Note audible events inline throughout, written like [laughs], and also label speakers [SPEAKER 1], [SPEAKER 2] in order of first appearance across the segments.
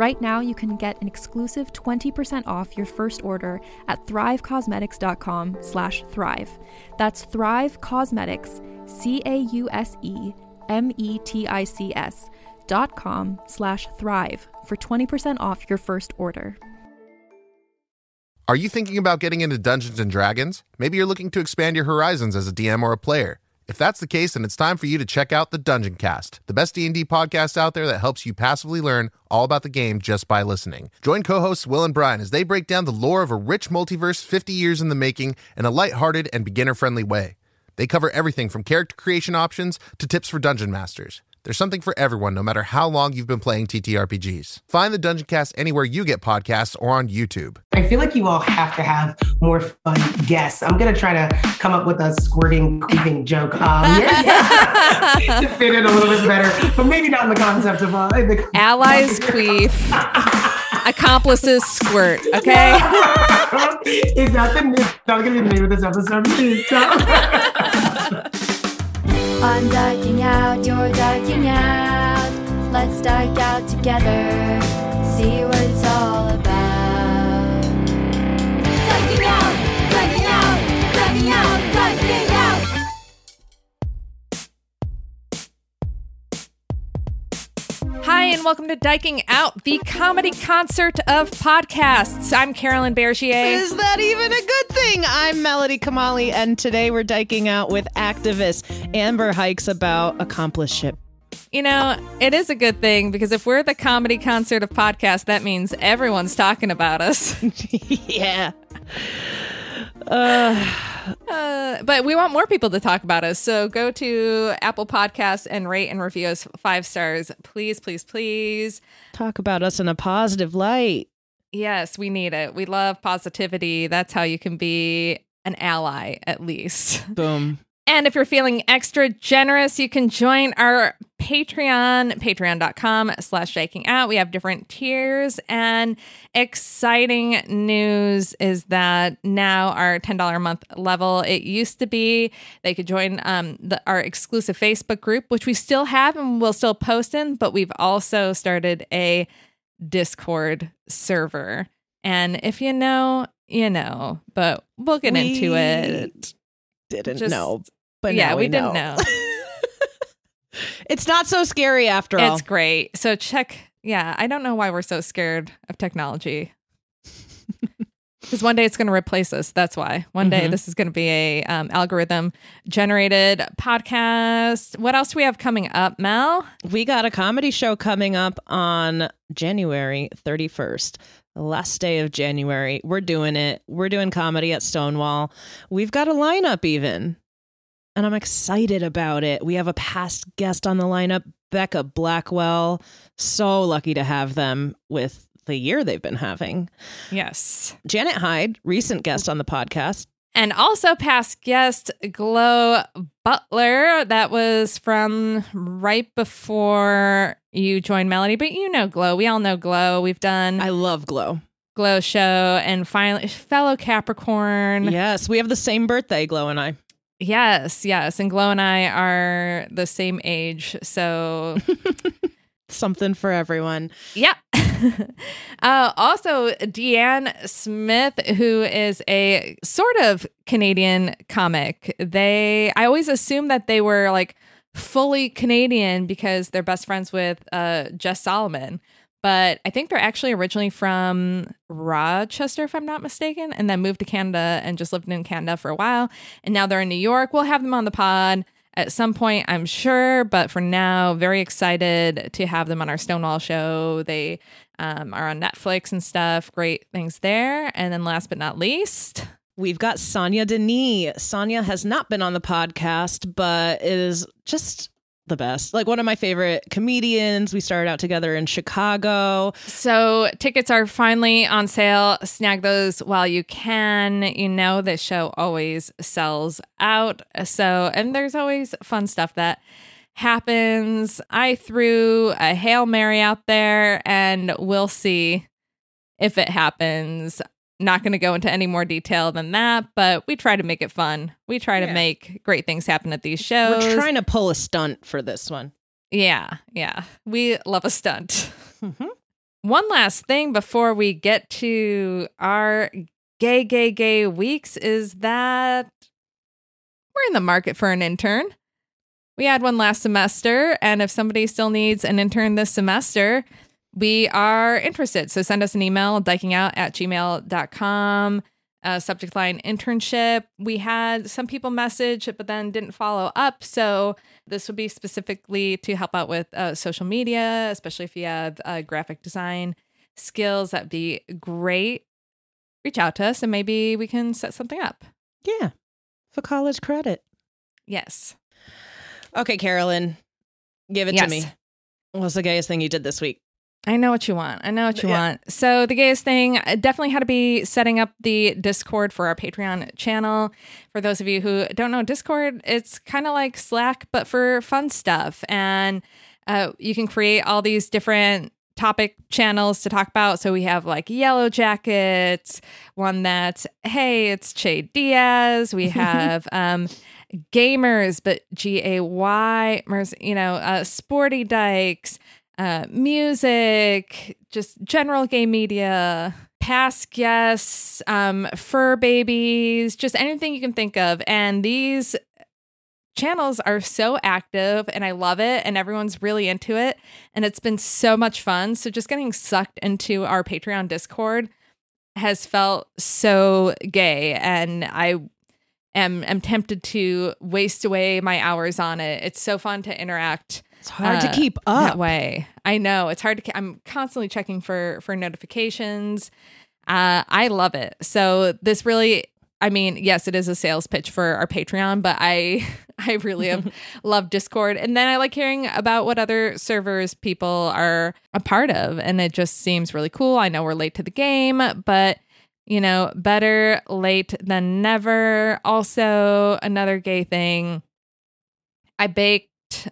[SPEAKER 1] Right now, you can get an exclusive 20% off your first order at thrivecausemetics.com slash thrive. That's Thrive Causemetics, C-A-U-S-E-M-E-T-I-C-S dot com slash thrive for 20% off your first order.
[SPEAKER 2] Are you thinking about getting into Dungeons and Dragons? Maybe you're looking to expand your horizons as a DM or a player. If that's the case, then it's time for you to check out the Dungeon Cast, the best D&D podcast out there that helps you passively learn all about the game just by listening. Join co-hosts Will and Brian as they break down the lore of a rich multiverse 50 years in the making in a lighthearted and beginner-friendly way. They cover everything from character creation options to tips for dungeon masters. There's something for everyone, no matter how long you've been playing TTRPGs. Find the Dungeon Cast anywhere you get podcasts or on YouTube.
[SPEAKER 3] I feel like you all have to have more fun guests. I'm gonna try to come up with a squirting, queefing joke. Um, yeah, [laughs] yeah. to fit in a little bit better, but maybe not in the concept of uh, the
[SPEAKER 4] Allies queef. [laughs] Accomplices squirt. Okay. [laughs]
[SPEAKER 3] Is that the name? That's gonna be the name of this episode.
[SPEAKER 5] I'm dyking out, you're dyking out. Let's dyke out together. See
[SPEAKER 4] and welcome to Dyking Out, the comedy concert of podcasts. I'm Carolyn Bergier.
[SPEAKER 6] Is that even a good thing? I'm Melody Kamali, and today we're dyking out with activist Amber Hikes about accompliceship.
[SPEAKER 4] You know, it is a good thing because if we're the comedy concert of podcasts, that means everyone's talking about us. [laughs]
[SPEAKER 6] yeah. Uh,
[SPEAKER 4] Uh, but we want more people to talk about us. So go to Apple Podcasts and rate and review us five stars. Please, please, please.
[SPEAKER 6] talk about us in a positive light.
[SPEAKER 4] Yes, we need it. We love positivity. That's how you can be an ally, at least.
[SPEAKER 6] Boom.
[SPEAKER 4] And if you're feeling extra generous, you can join our Patreon, patreon.com slash shaking out. We have different tiers and exciting news is that now our $10 a month level, it used to be they could join um, the, our exclusive Facebook group, which we still have and we'll still post in, but we've also started a Discord server. And if you know, you know, but we'll get into it.
[SPEAKER 6] Didn't
[SPEAKER 4] Just-
[SPEAKER 6] know, but
[SPEAKER 4] yeah,
[SPEAKER 6] now
[SPEAKER 4] we, didn't know. [laughs]
[SPEAKER 6] it's not so scary after all.
[SPEAKER 4] It's great. So check. Yeah, I don't know why we're so scared of technology. [laughs] Because one day it's going to replace us. That's why. One day
[SPEAKER 6] Mhm.
[SPEAKER 4] this is going to be a um, algorithm generated podcast. What else do we have coming up, Mel?
[SPEAKER 6] We got a comedy show coming up on January 31st, the last day of January. We're doing it. We're doing comedy at Stonewall. We've got a lineup even, and I'm excited about it. We have a past guest on the lineup, Becca Blackwell. So lucky to have them with the year they've been having.
[SPEAKER 4] Yes.
[SPEAKER 6] Janet Hyde, recent guest on the podcast.
[SPEAKER 4] And also past guest Glo Butler. That was from right before you joined Melody. But you know Glo. We all know Glo. We've done
[SPEAKER 6] I love Glo.
[SPEAKER 4] Glo show and finally fellow Capricorn.
[SPEAKER 6] Yes, we have the same birthday, Glo and I.
[SPEAKER 4] Yes, yes. And Glo and I are the same age. So, [laughs]
[SPEAKER 6] Something for everyone.
[SPEAKER 4] yeah. [laughs] uh, also, DeAnne Smith, who is a sort of Canadian comic. They, I always assumed that they were like fully Canadian because they're best friends with uh, Jess Salomon. But I think they're actually originally from Rochester, if I'm not mistaken, and then moved to Canada and just lived in Canada for a while. And now they're in New York. We'll have them on the pod at some point, I'm sure. But for now, very excited to have them on our Stonewall show. They um, are on Netflix and stuff. Great things there. And then last but not least,
[SPEAKER 6] We've got Sonia Denis. Sonia has not been on the podcast, but is just the best. Like one of my favorite comedians. We started out together in Chicago.
[SPEAKER 4] So tickets are finally on sale. Snag those while you can. You know this show always sells out. So and there's always fun stuff that happens. I threw a Hail Mary out there and we'll see if it happens. Not going to go into any more detail than that, but we try to make it fun. We try to make great things happen at these shows.
[SPEAKER 6] We're trying to pull a stunt for this one.
[SPEAKER 4] Yeah, yeah. We love a stunt.
[SPEAKER 6] Mhm.
[SPEAKER 4] One last thing before we get to our gay, gay, gay weeks is that we're in the market for an intern. We had one last semester, and if somebody still needs an intern this semester, we are interested. So send us an email, dykingout at gmail.com. Uh, subject line internship. We had some people message, but then didn't follow up. So this would be specifically to help out with uh, social media, especially if you have uh, graphic design skills. That'd be great. Reach out to us and maybe we can set something up.
[SPEAKER 6] Yeah. For college credit.
[SPEAKER 4] Yes.
[SPEAKER 6] Okay, Carolyn, give it
[SPEAKER 4] Yes.
[SPEAKER 6] to me. What's the gayest thing you did this week?
[SPEAKER 4] I know what you want. I know what you
[SPEAKER 6] Yeah.
[SPEAKER 4] want. So the gayest thing definitely had to be setting up the Discord for our Patreon channel. For those of you who don't know Discord, it's kind of like Slack but for fun stuff, and uh, you can create all these different topic channels to talk about. So we have like Yellow Jackets, one that's hey, it's Che Diaz. We [laughs] have um, gamers, but G A Y, you know, uh, Sporty Dykes uh, music, just general gay media, past guests, um, fur babies, just anything you can think of. And these channels are so active and I love it and everyone's really into it and it's been so much fun. So just getting sucked into our Patreon Discord has felt so gay and I am am tempted to waste away my hours on it. It's so fun to interact
[SPEAKER 6] It's hard
[SPEAKER 4] uh,
[SPEAKER 6] to keep up that
[SPEAKER 4] way. I know it's hard to. I'm constantly checking for for notifications. Uh, I love it. So this really, I mean, yes, it is a sales pitch for our Patreon, but I [laughs] I really have [laughs] loved Discord, and then I like hearing about what other servers people are a part of, and it just seems really cool. I know we're late to the game, but you know, better late than never. Also, another gay thing. I baked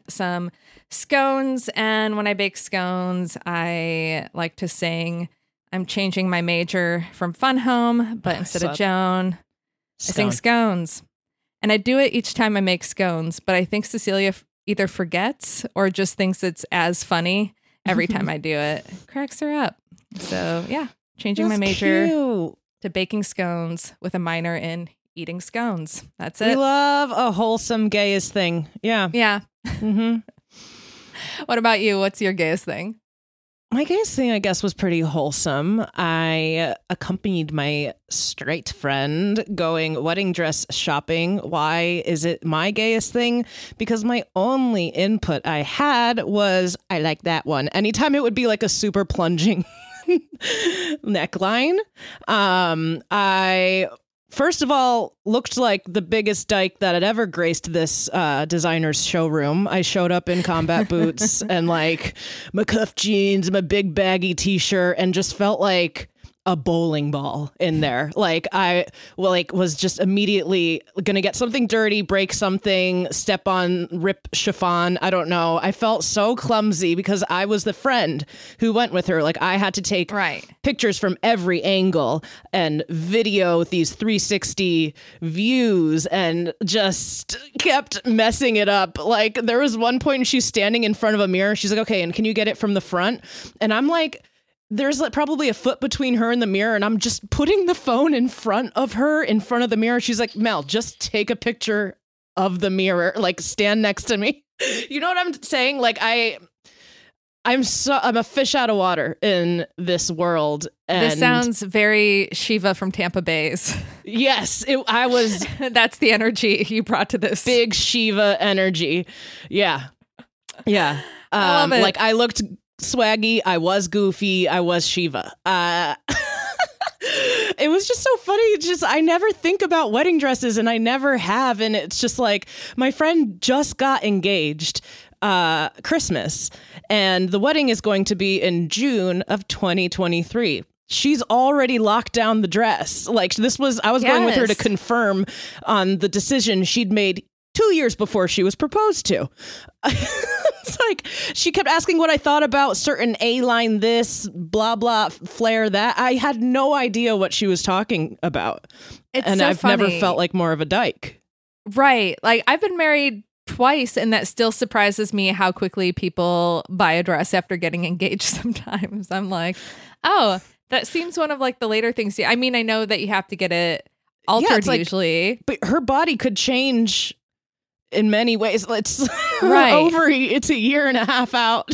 [SPEAKER 4] some scones and when i bake scones i like to sing i'm changing my major from fun home but
[SPEAKER 6] I
[SPEAKER 4] instead of joan i sing scones and i do it each time i make scones but i think cecilia f- either forgets or just thinks it's as funny every [laughs] time i do it cracks her up so yeah changing my major
[SPEAKER 6] cute.
[SPEAKER 4] to baking scones with a minor in eating scones that's it.
[SPEAKER 6] We love a wholesome gayest thing. Yeah.
[SPEAKER 4] yeah
[SPEAKER 6] hmm [laughs]
[SPEAKER 4] what about you what's your gayest thing
[SPEAKER 6] My gayest thing, I guess, was pretty wholesome. I accompanied my straight friend going wedding dress shopping. Why is it my gayest thing? Because my only input I had was, I like that one. Anytime it would be like a super plunging [laughs] neckline. Um, I first of all looked like the biggest dyke that had ever graced this uh, designer's showroom. I showed up in combat [laughs] boots and like my cuff jeans, my big baggy t-shirt, and just felt like a bowling ball in there. Like I well, like was just immediately gonna get something dirty, break something, step on rip chiffon. I don't know. I felt so clumsy because I was the friend who went with her. Like I had to take
[SPEAKER 4] right
[SPEAKER 6] pictures from every angle and video these 360 views and just kept messing it up. Like there was one point she's standing in front of a mirror. She's like, "Okay, and can you get it from the front?" And I'm like there's like probably a foot between her and the mirror, and I'm just putting the phone in front of her, in front of the mirror. She's like, Mel, just take a picture of the mirror, like stand next to me. [laughs] You know what I'm saying? Like I I'm so I'm a fish out of water in this world. And
[SPEAKER 4] this sounds very Shiva from Tampa Baes. [laughs]
[SPEAKER 6] yes, it, I was [laughs]
[SPEAKER 4] That's the energy you brought to this.
[SPEAKER 6] big Shiva energy. Yeah, yeah.
[SPEAKER 4] I
[SPEAKER 6] Um,
[SPEAKER 4] it.
[SPEAKER 6] Like I looked swaggy. I was goofy. I was Shiva. Uh, [laughs] it was just so funny. It's just I never think about wedding dresses, and I never have. And it's just like my friend just got engaged uh Christmas, and the wedding is going to be in June of 2023. She's already locked down the dress. Like this was I was going with her to confirm on the decision she'd made two years before she was proposed to. [laughs] it's like she kept asking what I thought about certain A line this, blah, blah, flare that. I had no idea what she was talking about.
[SPEAKER 4] It's
[SPEAKER 6] and
[SPEAKER 4] so
[SPEAKER 6] I've never felt like more of a dyke.
[SPEAKER 4] Right. Like I've been married twice and that still surprises me how quickly people buy a dress after getting [laughs] engaged sometimes. I'm like, "Oh, that seems one of like the later things." I mean, I know that you have to get it altered
[SPEAKER 6] like-
[SPEAKER 4] usually.
[SPEAKER 6] But her body could change in many ways. It's [laughs]
[SPEAKER 4] Right.
[SPEAKER 6] over. It's a year and a half out.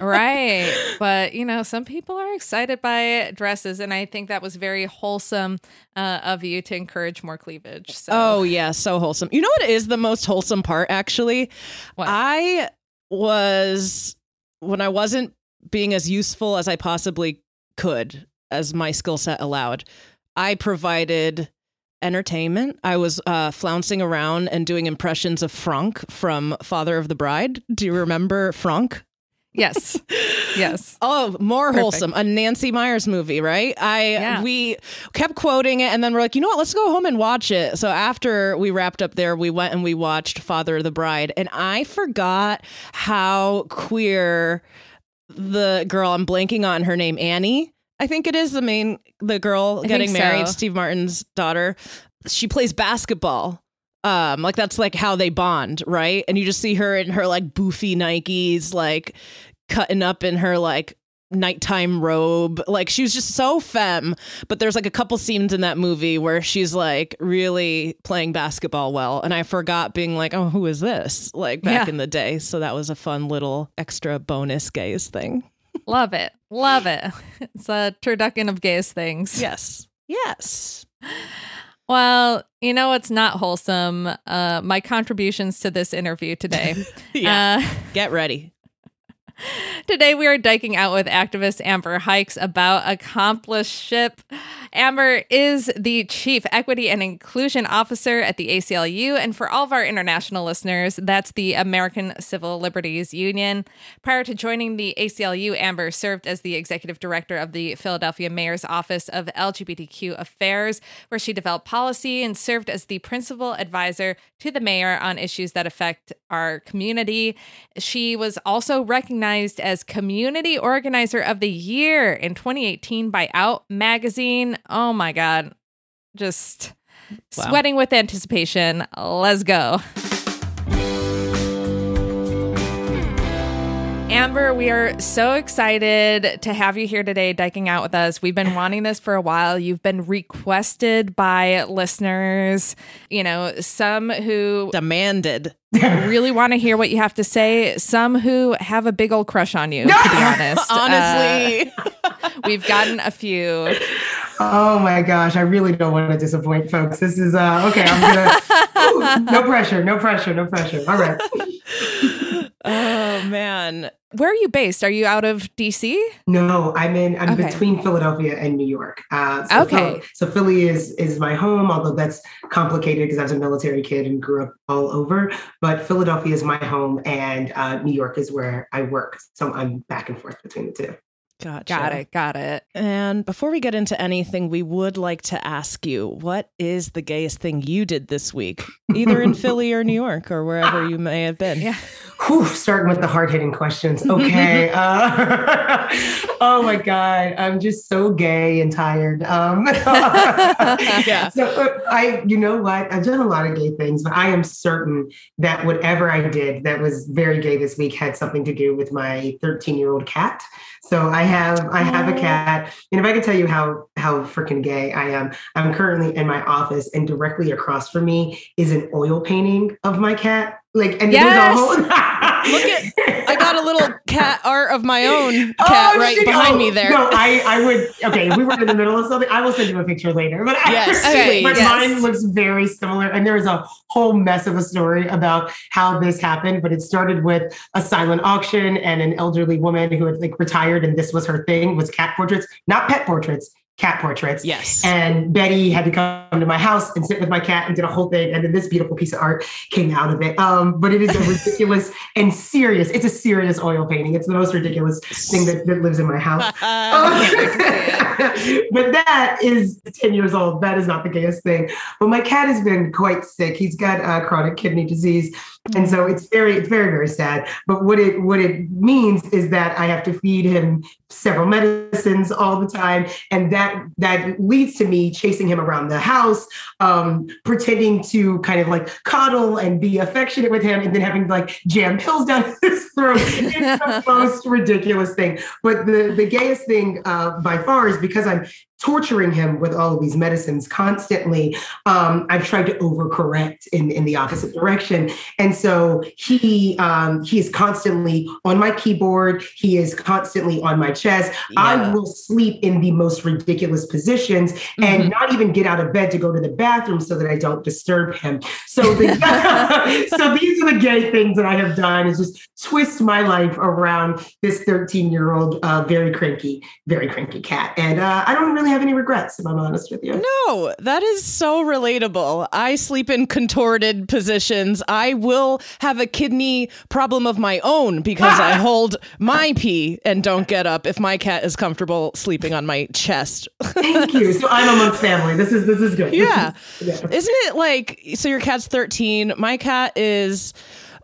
[SPEAKER 4] right. [laughs] But, you know, some people are excited by dresses and I think that was very wholesome uh, of you to encourage more cleavage. So
[SPEAKER 6] Oh yeah, so wholesome. You know what is the most wholesome part actually?
[SPEAKER 4] What?
[SPEAKER 6] I was when I wasn't being as useful as I possibly could as my skill set allowed. I provided entertainment. I was uh, flouncing around and doing impressions of Franck from Father of the Bride. Do you remember Franck?
[SPEAKER 4] Yes. [laughs] Yes.
[SPEAKER 6] Oh, more
[SPEAKER 4] Perfect.
[SPEAKER 6] wholesome. A Nancy Meyers movie, right? I
[SPEAKER 4] Yeah.
[SPEAKER 6] we kept quoting it and then we're like, you know what, let's go home and watch it. So after we wrapped up there, we went and we watched Father of the Bride. And I forgot how queer the girl, I'm blanking on her name, Annie. I think it is the main the girl
[SPEAKER 4] I
[SPEAKER 6] getting married,
[SPEAKER 4] so.
[SPEAKER 6] Steve Martin's daughter. She plays basketball. Um, like that's like how they bond, right? And you just see her in her like boofy Nikes, like cutting up in her like nighttime robe. Like she was just so femme. But there's like a couple scenes in that movie where she's like really playing basketball well. And I forgot being like, oh, who is this? Like back
[SPEAKER 4] Yeah.
[SPEAKER 6] in the day. So that was a fun little extra bonus gaze thing.
[SPEAKER 4] Love it. Love it. [laughs] It's a turducken of gayest things.
[SPEAKER 6] Yes. Yes.
[SPEAKER 4] Well, you know what's not wholesome? Uh, my contributions to this interview today. [laughs]
[SPEAKER 6] Yeah.
[SPEAKER 4] Uh,
[SPEAKER 6] Get ready. [laughs]
[SPEAKER 4] Today, we are dyking out with activist Amber Hikes about accompliceship. Amber is the Chief Equity and Inclusion Officer at the ACLU. And for all of our international listeners, that's the American Civil Liberties Union. Prior to joining the ACLU, Amber served as the Executive Director of the Philadelphia Mayor's Office of LGBTQ Affairs, where she developed policy and served as the principal advisor to the mayor on issues that affect our community. She was also recognized as Community Organizer of the Year in 2018 by Out Magazine. Oh my God. Just
[SPEAKER 6] Wow.
[SPEAKER 4] sweating with anticipation. Let's go. Amber, we are so excited to have you here today, dyking out with us. We've been wanting this for a while. You've been requested by listeners, you know, some who
[SPEAKER 6] Demanded. [laughs]
[SPEAKER 4] really want to hear what you have to say, some who have a big old crush on you, to be [laughs] honest.
[SPEAKER 6] Honestly.
[SPEAKER 4] Uh, [laughs] we've gotten a few.
[SPEAKER 3] Oh my gosh, I really don't want to disappoint folks. This is uh okay, I'm gonna Ooh, no pressure, no pressure, no pressure. All right.
[SPEAKER 6] Oh man.
[SPEAKER 4] Where are you based? Are you out of DC?
[SPEAKER 3] No, I'm in I'm
[SPEAKER 4] Okay.
[SPEAKER 3] between Philadelphia and New York. Uh so
[SPEAKER 4] Okay.
[SPEAKER 3] Philly, so Philly is is my home, although that's complicated because I was a military kid and grew up all over. But Philadelphia is my home and uh, New York is where I work. So I'm back and forth between the two.
[SPEAKER 6] Gotcha.
[SPEAKER 4] Got it. Got it.
[SPEAKER 6] And before we get into anything, we would like to ask you what is the gayest thing you did this week, either in [laughs] Philly or New York or wherever you may have been?
[SPEAKER 4] Yeah.
[SPEAKER 3] Whew, starting with the hard hitting questions. Okay. [laughs] uh, [laughs] oh my God. I'm just so gay and tired. Um,
[SPEAKER 6] Yeah.
[SPEAKER 3] So uh, I, you know what? I've done a lot of gay things, but I am certain that whatever I did that was very gay this week had something to do with my 13 year old cat. So I have I have a mm. cat. And if I can tell you how how freaking gay I am, I'm currently in my office and directly across from me is an oil painting of my cat. Like and
[SPEAKER 4] Yes!
[SPEAKER 3] there's a whole
[SPEAKER 6] Look at got a little cat art of my own [laughs]
[SPEAKER 3] Oh,
[SPEAKER 6] cat right behind
[SPEAKER 3] Oh,
[SPEAKER 6] me there.
[SPEAKER 3] No, I, I would. Okay, we were in the middle of something. I will send you a picture later. But
[SPEAKER 6] Yes, [laughs]
[SPEAKER 4] Okay,
[SPEAKER 3] but
[SPEAKER 4] yes.
[SPEAKER 3] mine looks very similar. And there is a whole mess of a story about how this happened. But it started with a silent auction and an elderly woman who had like retired, and this was her thing was cat portraits, not pet portraits, cat portraits.
[SPEAKER 6] Yes.
[SPEAKER 3] And Betty had to come to my house and sit with my cat and did a whole thing. And then this beautiful piece of art came out of it. Um, but it is a ridiculous [laughs] and serious, it's a serious oil painting. It's the most ridiculous thing that, that lives in my house. [laughs] [laughs] but that is 10 years old. That is not the gayest thing. But my cat has been quite sick. He's got uh, chronic kidney disease. And so it's very, it's very, very sad. But what it what it means is that I have to feed him several medicines all the time. And that that leads to me chasing him around the house, um, pretending to kind of like coddle and be affectionate with him, and then having to like jam pills down [laughs] his throat. It's the [laughs] most ridiculous thing. But the, the gayest thing uh, by far is because I'm torturing him with all of these medicines constantly. Um, I've tried to overcorrect in, in the opposite direction. And so he um, he is constantly on my keyboard. He is constantly on my chest. I will sleep in the most ridiculous positions and
[SPEAKER 6] Mhm.
[SPEAKER 3] not even get out of bed to go to the bathroom so that I don't disturb him. So the, [laughs] so these are the gay things that I have done is just twist my life around this 13 year old, uh, very cranky, very cranky cat. And uh, I don't really have any regrets, if I'm honest with you.
[SPEAKER 6] No, that is so relatable. I sleep in contorted positions. I will have a kidney problem of my own because I [laughs] hold my pee and don't get up if my cat is comfortable sleeping on my chest.
[SPEAKER 3] Thank you. So I'm amongst family. This is this is good.
[SPEAKER 6] Yeah. [laughs]
[SPEAKER 3] yeah.
[SPEAKER 6] Isn't it like so your cat's 13, my cat is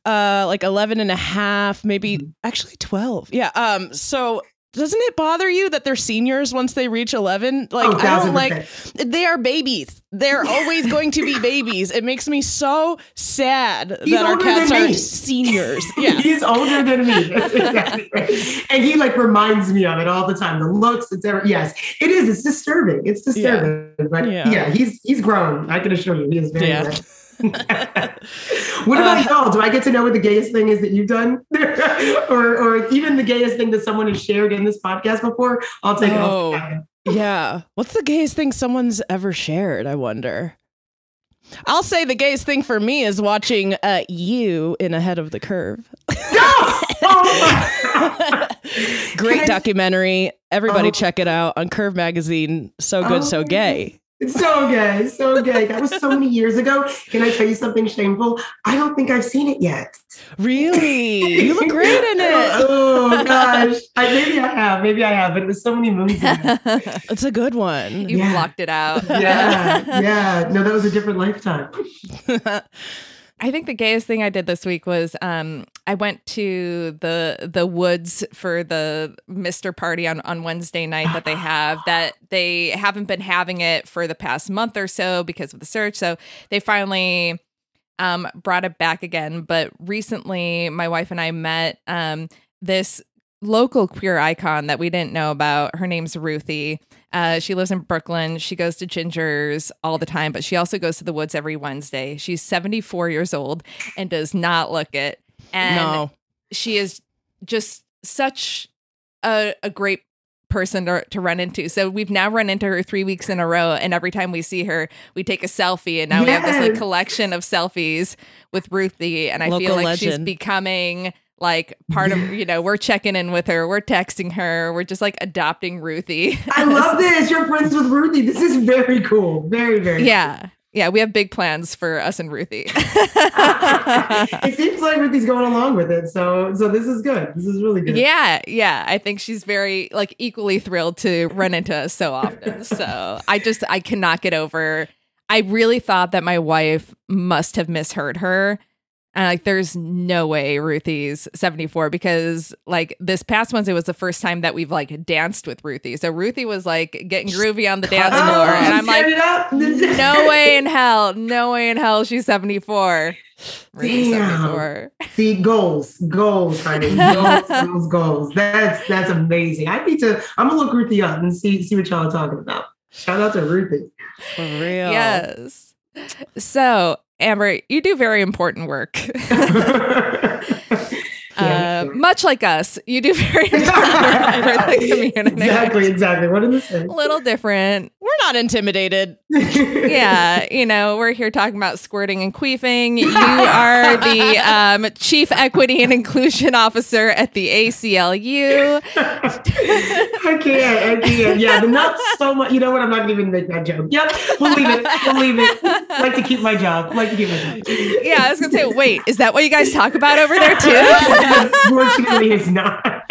[SPEAKER 6] uh like 11 and a half, maybe actually 12. Yeah. Um so doesn't it bother you that they're seniors once they reach 11? Like
[SPEAKER 3] Oh,
[SPEAKER 6] I don't like they are babies. They're always going to be [laughs] babies. It makes me so sad
[SPEAKER 3] He's
[SPEAKER 6] that our cats are
[SPEAKER 3] me.
[SPEAKER 6] seniors. [laughs] Yeah.
[SPEAKER 3] He's older than me. Exactly right. [laughs] And he like reminds me of it all the time. The looks, it's ever yes, it is. It's disturbing. It's disturbing. But
[SPEAKER 6] Yeah.
[SPEAKER 3] yeah. he's he's grown. I can assure you, he is very
[SPEAKER 6] Yeah. [laughs]
[SPEAKER 3] what about y'all? Do I get to know what the gayest thing is that you've done, [laughs] or or even the gayest thing that someone has shared in this podcast before? I'll take
[SPEAKER 6] Oh.
[SPEAKER 3] it.
[SPEAKER 6] Yeah. What's the gayest thing someone's ever shared? I wonder. I'll say the gayest thing for me is watching uh, you in Ahead of the Curve. [laughs]
[SPEAKER 3] Oh
[SPEAKER 6] Great documentary. Everybody
[SPEAKER 3] Oh.
[SPEAKER 6] check it out on Curve Magazine. So good,
[SPEAKER 3] Oh
[SPEAKER 6] so gay.
[SPEAKER 3] It's so gay, so gay. That was so many years ago. Can I tell you something shameful? I don't think I've seen it yet.
[SPEAKER 6] Really? [laughs] You look great in it.
[SPEAKER 3] Oh, oh gosh, I, maybe I have, maybe I have, but it was so many movies ago. [laughs]
[SPEAKER 6] It's a good one.
[SPEAKER 4] you
[SPEAKER 3] Yeah.
[SPEAKER 4] blocked it out.
[SPEAKER 3] yeah, [laughs] yeah. No, that was a different lifetime.
[SPEAKER 4] I think the gayest thing I did this week was um, I went to the the woods for the Mister Party on on Wednesday night that they have. That they haven't been having it for the past month or so because of the search. So they finally um, brought it back again. But recently, my wife and I met um, this local queer icon that we didn't know about. Her name's Ruthie. Uh, she lives in Brooklyn. She goes to Ginger's all the time, but she also goes to the woods every Wednesday. She's 74 years old and does not look it. And
[SPEAKER 6] no.
[SPEAKER 4] she is just such a, a great person to, to run into. So we've now run into her three weeks in a row, and every time we see her, we take a selfie, and now we have this like collection of selfies with Ruthie, and I feel
[SPEAKER 6] Local
[SPEAKER 4] like she's becoming like part of you know we're checking in with her we're texting her we're just like adopting ruthie
[SPEAKER 3] I love [laughs] this. You're friends with Ruthie. This is very cool. Very, very.
[SPEAKER 4] yeah yeah we have big plans for us and ruthie [laughs] [laughs]
[SPEAKER 3] it seems like Ruthie's going along with it. So, so this is good. This is really good.
[SPEAKER 4] Yeah, yeah. I think she's very like equally thrilled to run into us so often. So I just I cannot get over. I really thought that my wife must have misheard her. And like there's no way Ruthie's 74 because like this past Wednesday was the first time that we've like danced with Ruthie. So Ruthie was like getting groovy on the dance
[SPEAKER 3] Oh,
[SPEAKER 4] floor. And I'm like,
[SPEAKER 3] set it up?
[SPEAKER 4] no way in hell. No way in hell she's 74. Ruby said
[SPEAKER 3] Damn.
[SPEAKER 4] before.
[SPEAKER 3] See, goals, goals, honey, [laughs] goals, goals, goals. That's that's amazing. I need to. I'm gonna look Ruthie up and see see what y'all are talking about. Shout out to Ruthie.
[SPEAKER 6] For real.
[SPEAKER 4] Yes. So, Amber, you do very important work. [laughs] [laughs]
[SPEAKER 3] Yeah,
[SPEAKER 4] Uh, much like us, you do very [laughs] important work for the [laughs] community.
[SPEAKER 3] exactly, exactly. What did this
[SPEAKER 4] A little different.
[SPEAKER 6] We're not intimidated. [laughs]
[SPEAKER 4] Yeah, you know, we're here talking about squirting and queefing. You are the um, chief equity and inclusion officer at the ACLU.
[SPEAKER 3] I can't. I can't. Yeah, but not so much. You know what? I'm not gonna even make that joke. Yep, we'll leave it. We'll leave it. Like to keep my job. Like to keep my job.
[SPEAKER 4] Yeah, I was gonna say, wait, is that what you guys talk about over there too?
[SPEAKER 3] Unfortunately, it's not. [laughs]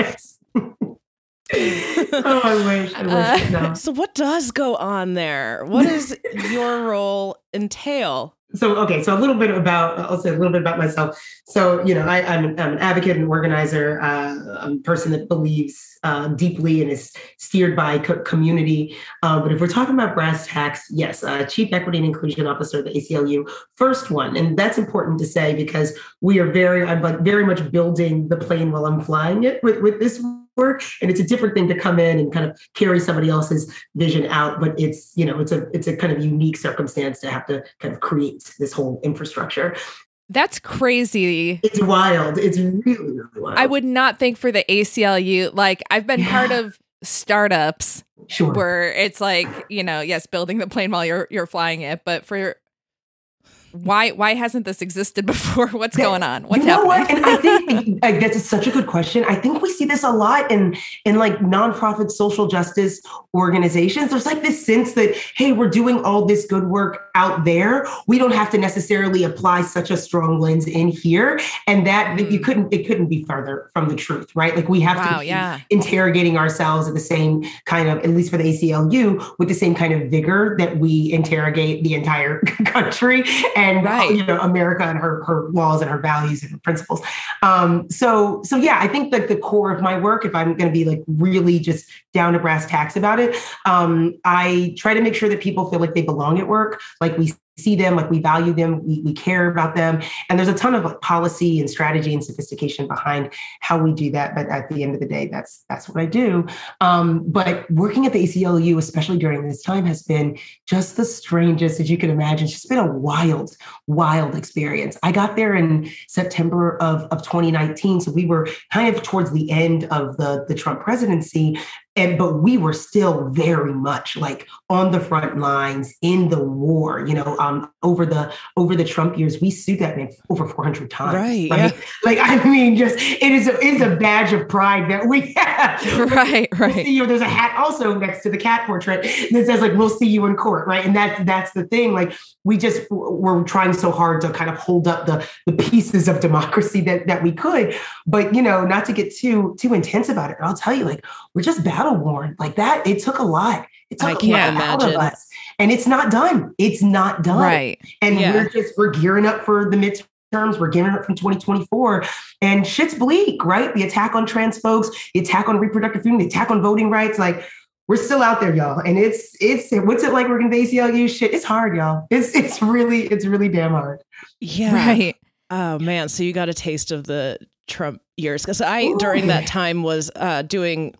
[SPEAKER 3] oh, I wish. I wish. Uh, no.
[SPEAKER 6] So what does go on there? What does [laughs] your role entail?
[SPEAKER 3] So, okay, so a little bit about, I'll say a little bit about myself. So, you know, I, I'm, an, an advocate and organizer. Uh, I'm a person that believes uh, deeply and is steered by co- community. Uh, but if we're talking about brass tacks, yes, uh, Chief Equity and Inclusion Officer of the ACLU, first one. And that's important to say because we are very, I'm like very much building the plane while I'm flying it with, with this work. And it's a different thing to come in and kind of carry somebody else's vision out. But it's, you know, it's a, it's a kind of unique circumstance to have to kind of create this whole infrastructure.
[SPEAKER 4] That's crazy.
[SPEAKER 3] It's wild. It's really, really wild.
[SPEAKER 4] I would not think for the ACLU, like I've been part of startups
[SPEAKER 3] sure.
[SPEAKER 4] where it's like, you know, yes, building the plane while you're you're flying it, but for why why hasn't this existed [laughs] before? What's going on? What's
[SPEAKER 3] you know
[SPEAKER 4] happening?
[SPEAKER 3] what? And I think [laughs] that's such a good question. I think we see this a lot in in like nonprofit social justice organizations. There's like this sense that hey, we're doing all this good work out there. We don't have to necessarily apply such a strong lens in here, and that that you
[SPEAKER 4] Mm.
[SPEAKER 3] couldn't it couldn't be further from the truth, right? Like we have to
[SPEAKER 4] Wow,
[SPEAKER 3] be
[SPEAKER 4] yeah.
[SPEAKER 3] interrogating ourselves at the same kind of, at least for the ACLU, with the same kind of vigor that we interrogate the entire [laughs] country and And
[SPEAKER 4] right.
[SPEAKER 3] you know America and her her laws and her values and her principles. Um, so so yeah, I think that the core of my work, if I'm going to be like really just down to brass tacks about it, um, I try to make sure that people feel like they belong at work, like we see them, like we value them, we, we care about them, and there's a ton of like, policy and strategy and sophistication behind how we do that. But at the end of the day, that's that's what I do. Um, but working at the ACLU, especially during this time, has been just the strangest as you can imagine. It's just been a wild, wild experience. I got there in September of, of 2019. So we were kind of towards the end of the, the Trump presidency. And but we were still very much like on the front lines in the war, you know, um, over the over the Trump years, we sued that man over 400 times.
[SPEAKER 6] Right, yeah. [laughs]
[SPEAKER 3] Like, I mean, just it is a, it is a badge of pride that we [laughs] have. [laughs]
[SPEAKER 4] right,
[SPEAKER 3] We'll
[SPEAKER 4] right.
[SPEAKER 3] see you. There's a hat also next to the cat portrait that says like "We'll see you in court," right? And that that's the thing. Like we just we're trying so hard to kind of hold up the the pieces of democracy that that we could, but you know, not to get too too intense about it. I'll tell you, like we're just battle worn. Like that, it took a lot. It took
[SPEAKER 6] I
[SPEAKER 3] a
[SPEAKER 6] can't
[SPEAKER 3] lot out of us, and it's not done. It's not done
[SPEAKER 4] Right.
[SPEAKER 3] and
[SPEAKER 6] Yeah.
[SPEAKER 3] we're just we're gearing up for the midterms we're gearing up from 2024 and shit's bleak right the attack on trans folks the attack on reproductive freedom the attack on voting rights like we're still out there y'all and it's it's what's it like working at the aclu shit it's hard y'all it's it's really it's really damn hard
[SPEAKER 6] Yeah.
[SPEAKER 4] Right.
[SPEAKER 6] Oh man, so you got a taste of the Trump years because I
[SPEAKER 3] Ooh.
[SPEAKER 6] during that time was uh, doing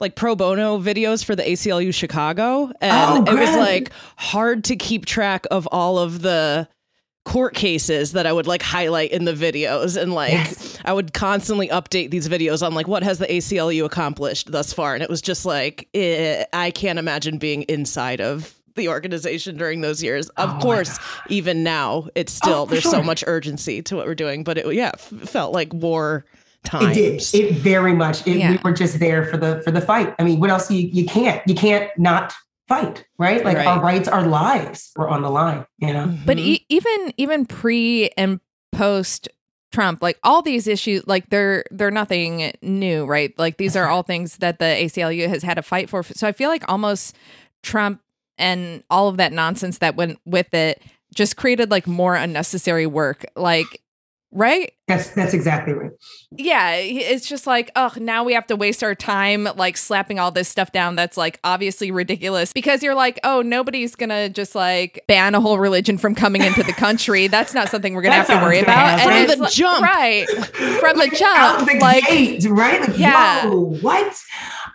[SPEAKER 6] like pro bono videos for the ACLU Chicago, and
[SPEAKER 3] Oh,
[SPEAKER 6] it was like hard to keep track of all of the court cases that I would like highlight in the videos. And like
[SPEAKER 3] Yes.
[SPEAKER 6] I would constantly update these videos on like what has the ACLU accomplished thus far? And it was just like eh, I can't imagine being inside of the organization during those years. Of
[SPEAKER 3] Oh
[SPEAKER 6] course, even now it's still
[SPEAKER 3] Oh,
[SPEAKER 6] there's so much urgency to what we're doing, but it yeah, f- felt like war
[SPEAKER 3] it did it very much it,
[SPEAKER 4] Yeah.
[SPEAKER 3] we were just there for the for the fight i mean what else you you can't you can't not fight right like
[SPEAKER 6] Right.
[SPEAKER 3] our rights our lives were on the line you know
[SPEAKER 4] But
[SPEAKER 6] Mhm.
[SPEAKER 4] e- even even pre and post Trump, like all these issues, like they're they're nothing new, right? Like these are [laughs] all things that the ACLU has had to fight for. So I feel like almost Trump and all of that nonsense that went with it just created like more unnecessary work. Like right?
[SPEAKER 3] That's that's exactly right.
[SPEAKER 4] Yeah, it's just like, oh, now we have to waste our time like slapping all this stuff down that's like obviously ridiculous because you're like, oh, nobody's gonna just like ban a whole religion from coming into the country. [laughs] That's not something we're gonna have to worry
[SPEAKER 3] sounds
[SPEAKER 4] about. And
[SPEAKER 6] From the
[SPEAKER 4] like-
[SPEAKER 6] jump.
[SPEAKER 4] right? From the
[SPEAKER 3] Like, out
[SPEAKER 4] jump,
[SPEAKER 3] the
[SPEAKER 4] like
[SPEAKER 3] gate, right? Like,
[SPEAKER 4] Yeah.
[SPEAKER 3] whoa, what?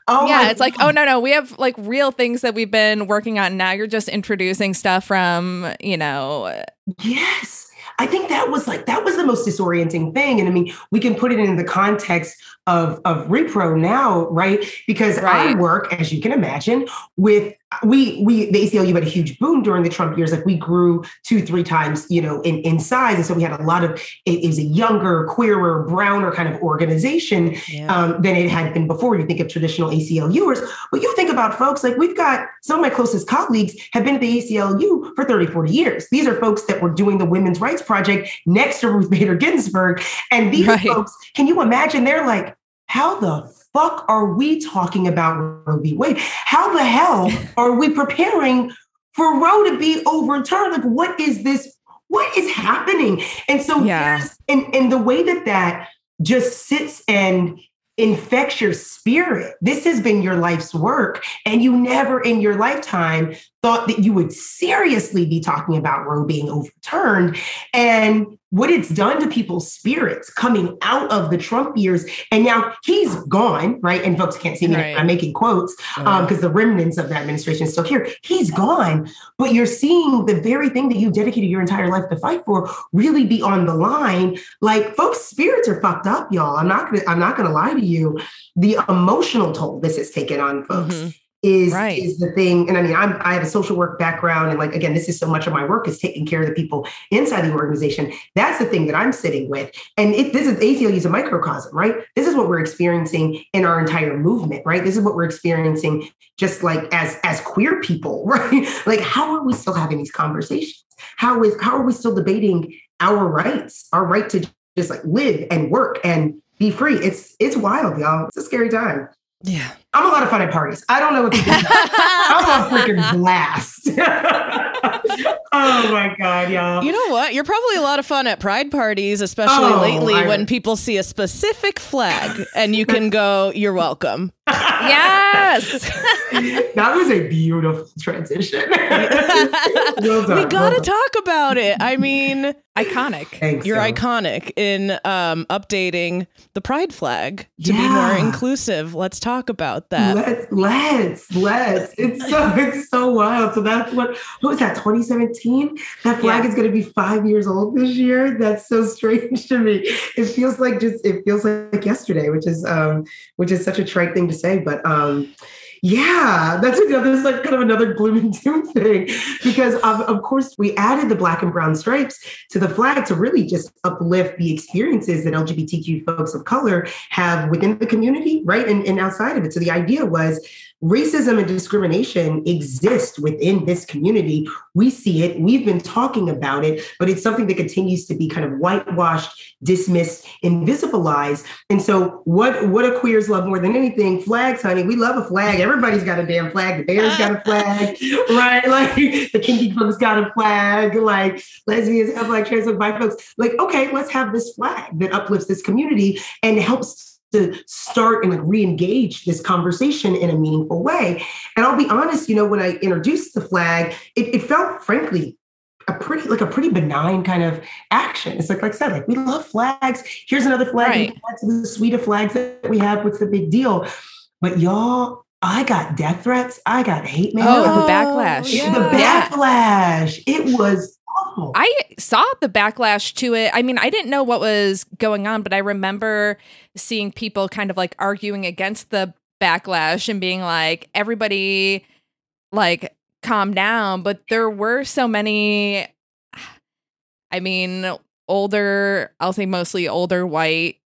[SPEAKER 3] Oh,
[SPEAKER 4] yeah,
[SPEAKER 3] my
[SPEAKER 4] it's like, oh no, no, we have like real things that we've been working on. Now you're just introducing stuff from, you know,
[SPEAKER 3] Yes. I think that was like that was the most disorienting thing. And I mean, we can put it in the context of of repro now, right? Because I work, as you can imagine, with we we the ACLU had a huge boom during the Trump years. Like we grew two, three times, you know, in, in size. And so we had a lot of it is a younger, queerer, browner kind of organization
[SPEAKER 6] Yeah.
[SPEAKER 3] um, than it had been before. You think of traditional ACLUers, but you think about folks like we've got some of my closest colleagues have been at the ACLU for 30, 40 years. These are folks that were doing the Women's Rights Project next to Ruth Bader Ginsburg. And these
[SPEAKER 4] Right.
[SPEAKER 3] folks, can you imagine? They're like, how the fuck are we talking about Roe v. Wade? How the hell [laughs] are we preparing for Roe to be overturned? Like, what is this? What is happening? And so,
[SPEAKER 4] Yeah.
[SPEAKER 3] there's- and, and the way that that just sits and infects your spirit. This has been your life's work, and you never in your lifetime thought that you would seriously be talking about Roe being overturned. And what it's done to people's spirits coming out of the Trump years. And now he's gone, right? And folks can't see me,
[SPEAKER 4] Right.
[SPEAKER 3] I'm making quotes because the remnants of the administration is still here. He's gone, but you're seeing the very thing that you dedicated your entire life to fight for really be on the line. Like folks' spirits are fucked up, y'all. I'm not gonna, I'm not gonna lie to you. The emotional toll this has taken on folks
[SPEAKER 6] Mhm.
[SPEAKER 3] Is
[SPEAKER 4] Right.
[SPEAKER 3] is the thing. And I mean, I'm I have a social work background, and like again, this is so much of my work is taking care of the people inside the organization. That's the thing that I'm sitting with. And it, this is ACLU is a microcosm, right? This is what we're experiencing in our entire movement, right? This is what we're experiencing just like as as queer people, [laughs] right? Like, how are we still having these conversations? How is how are we still debating our rights, our right to just like live and work and be free? It's it's wild, y'all. It's a scary time.
[SPEAKER 6] Yeah.
[SPEAKER 3] I'm a lot of fun at parties. I don't know what people do. I'm a freaking [laughs] blast. [laughs] oh my god, y'all.
[SPEAKER 6] You know what? You're probably a lot of fun at pride parties, especially
[SPEAKER 3] Oh,
[SPEAKER 6] lately
[SPEAKER 3] I-
[SPEAKER 6] when people see a specific flag and you can go, "You're welcome."
[SPEAKER 4] yes. [laughs]
[SPEAKER 3] that was a beautiful transition. Well done.
[SPEAKER 6] we got to
[SPEAKER 3] well done.
[SPEAKER 6] talk about it. I mean,
[SPEAKER 4] Iconic.
[SPEAKER 3] Thanks.
[SPEAKER 6] you're
[SPEAKER 3] y'all.
[SPEAKER 6] iconic in um, updating the pride flag to be more inclusive. Let's talk about that.
[SPEAKER 3] Let's let's let's. It's so [laughs] it's so wild. So that's what what was that? 2017. That flag
[SPEAKER 4] Yeah.
[SPEAKER 3] is going to be five years old this year. That's so strange to me. It feels like just it feels like yesterday, which is um which is such a trite thing to say, but um. Yeah, that's another that's like kind of another gloom and [laughs] doom thing because of, of course we added the black and brown stripes to the flag to really just uplift the experiences that LGBTQ folks of color have within the community, right? And, and outside of it. So the idea was racism and discrimination exist within this community. We see it, we've been talking about it, but it's something that continues to be kind of whitewashed, dismissed, invisibilized. And so what what do queers love more than anything? Flags, honey. We love a flag. Everybody's got a damn flag. The Bears got a flag, [laughs] right? Like the kinky folks got a flag, like lesbians have like trans and bi folks. Like, okay, let's have this flag that uplifts this community and helps to start and like re-engage this conversation in a meaningful way. And I'll be honest, you know, when I introduced the flag, it, it felt frankly a pretty like a pretty benign kind of action. It's like like I said, like we love flags. Here's another flag.
[SPEAKER 4] Right.
[SPEAKER 3] To the suite of flags that we have. What's the big deal? But y'all, I got death threats. I got hate mail.
[SPEAKER 4] Oh, the backlash.
[SPEAKER 6] yeah.
[SPEAKER 3] The backlash. It was
[SPEAKER 4] I saw the backlash to it. I mean, I didn't know what was going on, but I remember seeing people kind of like arguing against the backlash and being like, everybody, like, calm down. But there were so many, I mean, older, I'll say mostly older white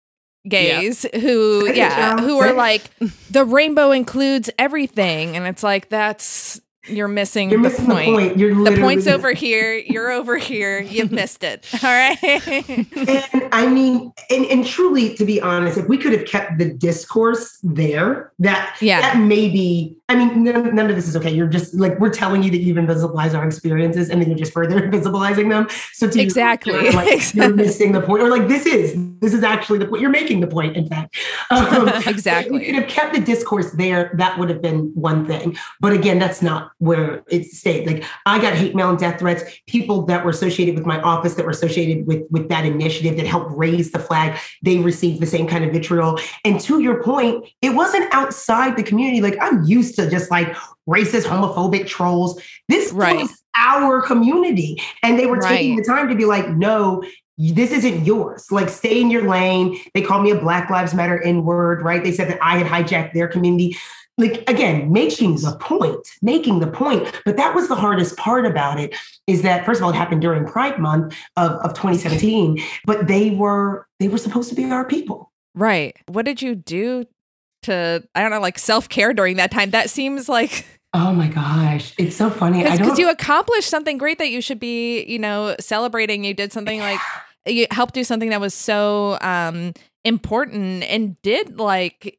[SPEAKER 4] gays who,
[SPEAKER 3] Say [laughs] it,
[SPEAKER 4] yeah, who are like, the rainbow includes everything. And it's like, that's, you're missing,
[SPEAKER 3] You're
[SPEAKER 4] the
[SPEAKER 3] missing
[SPEAKER 4] point
[SPEAKER 3] the point. You're
[SPEAKER 4] the point's over here. You're over here. You've missed it. [laughs] All right.
[SPEAKER 3] And I mean, and, and truly, to be honest, if we could have kept the discourse there, that
[SPEAKER 4] Yeah.
[SPEAKER 3] that maybe I mean, none, none, of this is okay. You're just like we're telling you that you've invisibilized our experiences, and then you're just further [laughs] invisibilizing them. So to
[SPEAKER 4] exactly,
[SPEAKER 3] you, like, exactly. [laughs] you're missing the point, or like this is this is actually the point. You're making the point. In fact, [laughs]
[SPEAKER 4] um, exactly.
[SPEAKER 3] You could have kept the discourse there. That would have been one thing. But again, that's not where it stayed. Like I got hate mail and death threats. People that were associated with my office, that were associated with with that initiative, that helped raise the flag, they received the same kind of vitriol. And to your point, it wasn't outside the community. Like I'm used to just like racist, homophobic trolls. This right. was our community. And they were right. taking the time to be like, no, this isn't yours. Like, stay in your lane. They called me a Black Lives Matter N word, right? They said that I had hijacked their community. Like, again, making the point, making the point. But that was the hardest part about it is that, first of all, it happened during Pride Month of, of 2017, but they were, they were supposed to be our people.
[SPEAKER 4] Right. What did you do to I don't know like self care during that time. That seems like
[SPEAKER 3] Oh my gosh, it's so funny.
[SPEAKER 4] Because you accomplished something great that you should be, you know, celebrating. You did something like you helped do something that was so um important and did like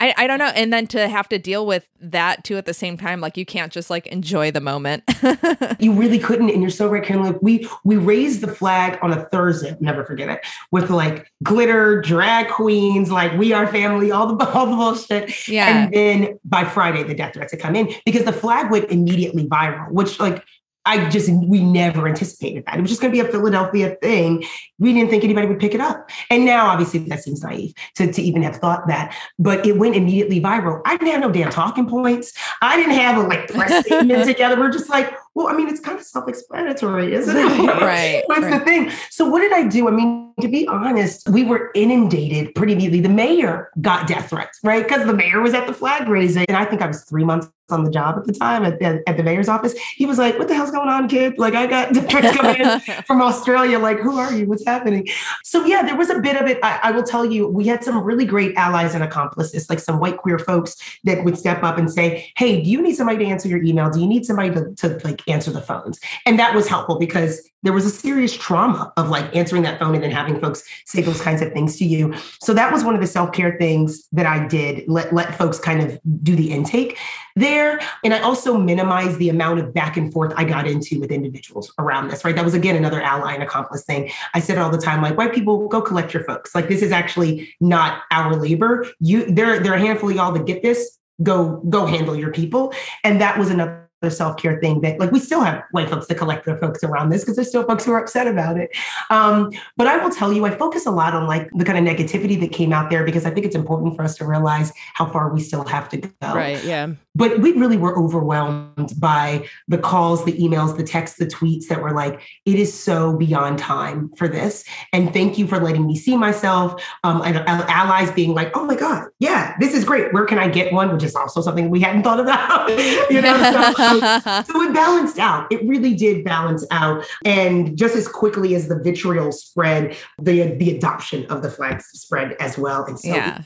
[SPEAKER 4] I, I don't know. And then to have to deal with that too at the same time, like you can't just like enjoy the moment. [laughs]
[SPEAKER 3] you really couldn't. And you're so right, Karen. Like we we raised the flag on a Thursday, never forget it, with like glitter, drag queens, like we are family, all the [laughs] all the bullshit.
[SPEAKER 4] Yeah.
[SPEAKER 3] And then by Friday, the death threats had come in because the flag went immediately viral, which like I just, we never anticipated that. It was just going to be a Philadelphia thing. We didn't think anybody would pick it up. And now, obviously, that seems naive to, to even have thought that, but it went immediately viral. I didn't have no damn talking points. I didn't have a like press statement [laughs] together. We're just like, well, I mean, it's kind of self explanatory, isn't it? [laughs] [laughs]
[SPEAKER 4] right.
[SPEAKER 3] That's
[SPEAKER 4] right.
[SPEAKER 3] the thing. So, what did I do? I mean, to be honest, we were inundated pretty immediately. The mayor got death threats, right? Because the mayor was at the flag raising. And I think I was three months on the job at the time at, at, at, the mayor's office. He was like, What the hell's going on, kid? Like, I got [laughs] threats coming in from Australia. Like, who are you? What's happening? So, yeah, there was a bit of it. I, I will tell you, we had some really great allies and accomplices, like some white queer folks that would step up and say, Hey, do you need somebody to answer your email? Do you need somebody to, to like answer the phones? And that was helpful because there was a serious trauma of like answering that phone and then having folks say those kinds of things to you. So that was one of the self-care things that I did, let, let folks kind of do the intake there. And I also minimized the amount of back and forth I got into with individuals around this, right? That was again another ally and accomplice thing. I said all the time, like white people, go collect your folks. Like this is actually not our labor. You there, there are a handful of y'all that get this. Go, go handle your people. And that was another the self-care thing that like we still have white folks that collect their folks around this because there's still folks who are upset about it. Um, but i will tell you i focus a lot on like the kind of negativity that came out there because i think it's important for us to realize how far we still have to go.
[SPEAKER 6] Right yeah.
[SPEAKER 3] But we really were overwhelmed by the calls the emails the texts the tweets that were like it is so beyond time for this and thank you for letting me see myself. Um, and allies being like oh my god yeah this is great. Where can i get one? Which is also something we hadn't thought about [laughs] you know so, [laughs] [laughs] so it balanced out. It really did balance out. And just as quickly as the vitriol spread, the the adoption of the flags spread as well. And so
[SPEAKER 4] yeah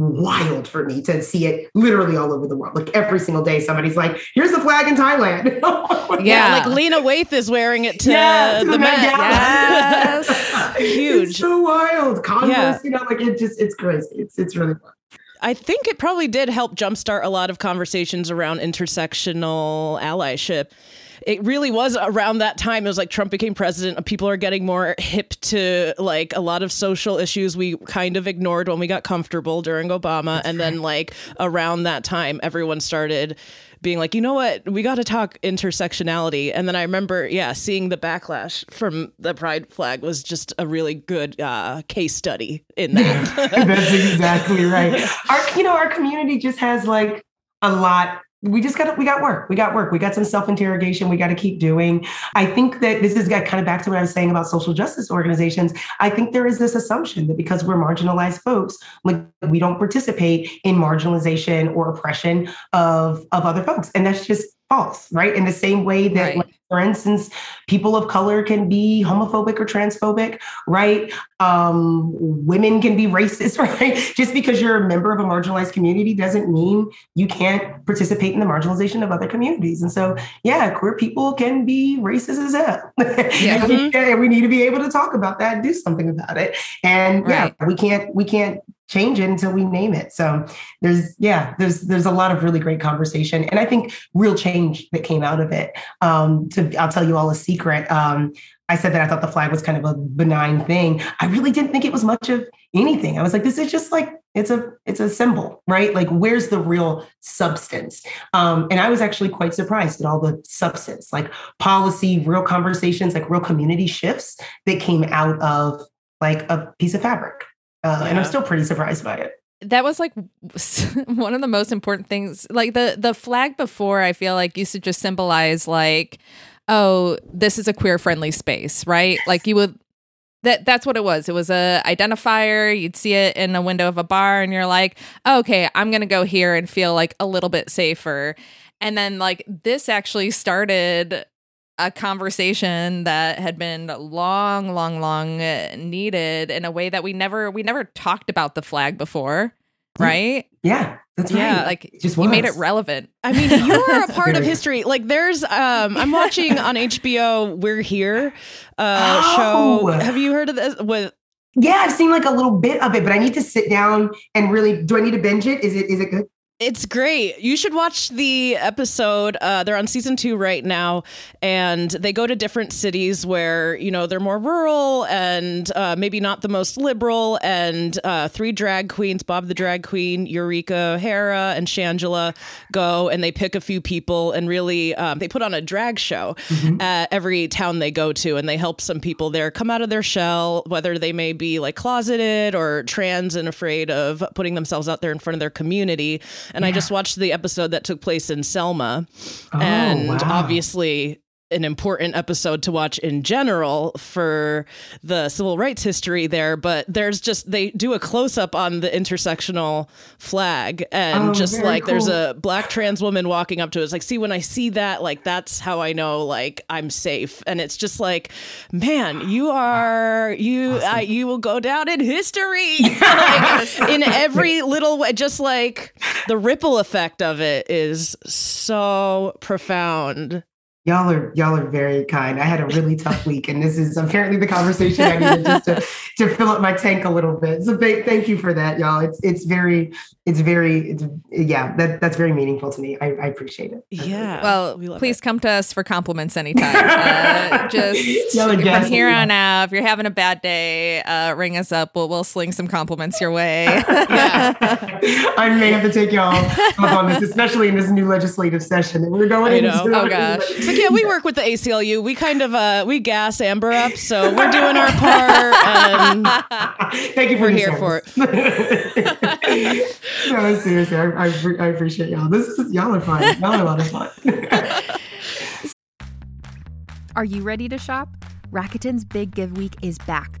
[SPEAKER 3] wild for me to see it literally all over the world. Like every single day, somebody's like, "Here's the flag in Thailand." [laughs]
[SPEAKER 6] yeah, like Lena Waithe is wearing it to, yeah, to the, the Met.
[SPEAKER 4] Yes. [laughs]
[SPEAKER 6] Huge.
[SPEAKER 3] It's so wild. Congress, yeah. you know, like it just it's crazy. It's it's really fun.
[SPEAKER 6] I think it probably did help jumpstart a lot of conversations around intersectional allyship. It really was around that time. It was like Trump became president. People are getting more hip to like a lot of social issues we kind of ignored when we got comfortable during Obama. That's and right. then, like, around that time, everyone started being like, you know what, we got to talk intersectionality. And then I remember, yeah, seeing the backlash from the pride flag was just a really good uh, case study in that. [laughs]
[SPEAKER 3] That's exactly right. [laughs] Our, you know, our community just has like a lot we just got we got work. We got work. We got some self interrogation. We got to keep doing. I think that this is uh, got kind of back to what I was saying about social justice organizations. I think there is this assumption that because we're marginalized folks, like we don't participate in marginalization or oppression of of other folks, and that's just false, right? In the same way that, right. like, for instance, people of color can be homophobic or transphobic, right? Um, women can be racist, [laughs] right? Just because you're a member of a marginalized community doesn't mean you can't participate in the marginalization of other communities. And so, yeah, queer people can be racist as hell. [laughs] Yeah. and, we, need to be able to talk about that, do something about it. And right. yeah, we can't we can't change it until we name it. So there's yeah, there's there's a lot of really great conversation, and I think real change that came out of it. Um, to I'll tell you all a secret. Um, I said that I thought the flag was kind of a benign thing. I really didn't think it was much of anything. I was like, this is just like it's a it's a symbol, right? Like, where's the real substance? Um, and I was actually quite surprised at all the substance, like policy, real conversations, like real community shifts that came out of like a piece of fabric. Uh, yeah. And I'm still pretty surprised by it
[SPEAKER 4] that was like [laughs] one of the most important things like the the flag before i feel like used to just symbolize like oh this is a queer friendly space right? Like you would that that's what it was. It was a identifier. You'd see it in a window of a bar and you're like oh, okay i'm gonna go here and feel like a little bit safer. And then like this actually started a conversation that had been long long long uh, needed in a way that we never we never talked about the flag before right
[SPEAKER 3] yeah that's
[SPEAKER 4] yeah,
[SPEAKER 3] right.
[SPEAKER 4] like just you made it relevant.
[SPEAKER 6] I mean, you're [laughs] a part of history. Like there's um I'm watching on HBO We're Here uh oh. show. Have you heard of this with
[SPEAKER 3] yeah, I've seen like a little bit of it, but I need to sit down and really. Do I need to binge it? Is it is it good?
[SPEAKER 6] It's great. You should watch the episode. Uh, they're on season two right now, and they go to different cities where you know they're more rural and uh, maybe not the most liberal. And uh, three drag queens, Bob the drag queen, Eureka O'Hara, and Shangela, go and they pick a few people and really um, they put on a drag show mm-hmm. at every town they go to, and they help some people there come out of their shell, whether they may be like closeted or trans and afraid of putting themselves out there in front of their community and yeah. I just watched the episode that took place in Selma. Oh, and wow. obviously, an important episode to watch in general for the civil rights history there but there's just they do a close up on the intersectional flag and oh, just like cool. there's a black trans woman walking up to it. It's like see when i see that like that's how i know like i'm safe. And it's just like man you are you awesome. I, you will go down in history. [laughs] Like, in every little way just like the ripple effect of it is so profound
[SPEAKER 3] Y'all are y'all are very kind. I had a really tough week, and this is apparently the conversation I needed just to, to fill up my tank a little bit. So thank, thank you for that, y'all. It's it's very it's very it's, yeah that that's very meaningful to me. I, I appreciate it.
[SPEAKER 6] Yeah.
[SPEAKER 4] Well, we please it. come to us for compliments anytime. Uh, [laughs] just from here on out, if you're having a bad day, uh, ring us up. We'll we'll sling some compliments your way. [laughs]
[SPEAKER 3] yeah. [laughs] I may have to take y'all up on this, especially in this new legislative session that we're going into.
[SPEAKER 4] Oh gosh
[SPEAKER 6] like, yeah, we work with the ACLU. We kind of uh we gas Amber up, so we're doing our part. And
[SPEAKER 3] Thank you for
[SPEAKER 6] we're here for
[SPEAKER 3] it. No, seriously, I, I, I, appreciate y'all. This is y'all are fun. Y'all are a lot of fun. [laughs]
[SPEAKER 1] are you ready to shop? Rakuten's Big Give Week is back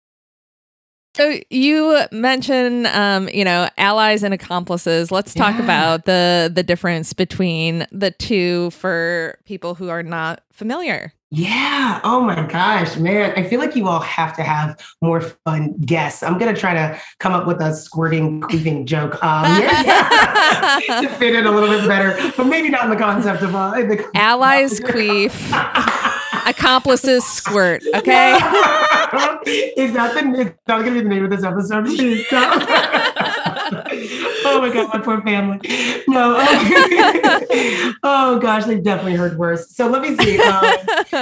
[SPEAKER 4] So you mentioned, um, you know, allies and accomplices. Let's talk
[SPEAKER 3] Yeah.
[SPEAKER 4] about the the difference between the two for people who are not familiar.
[SPEAKER 3] Yeah. Oh my gosh, man. I feel like you all have to have more fun guests. I'm gonna try to come up with a squirting, queefing [laughs] joke. Um, yeah, [laughs] yeah. to fit in a little bit better, but maybe not in the concept of uh, the
[SPEAKER 4] Allies [laughs] queef, accomplices squirt. Okay. [laughs]
[SPEAKER 3] is that the is that gonna be the name of this episode? [laughs] Oh my god, my poor family. No. okay. [laughs] oh gosh, they've definitely heard worse. So let me see. Um,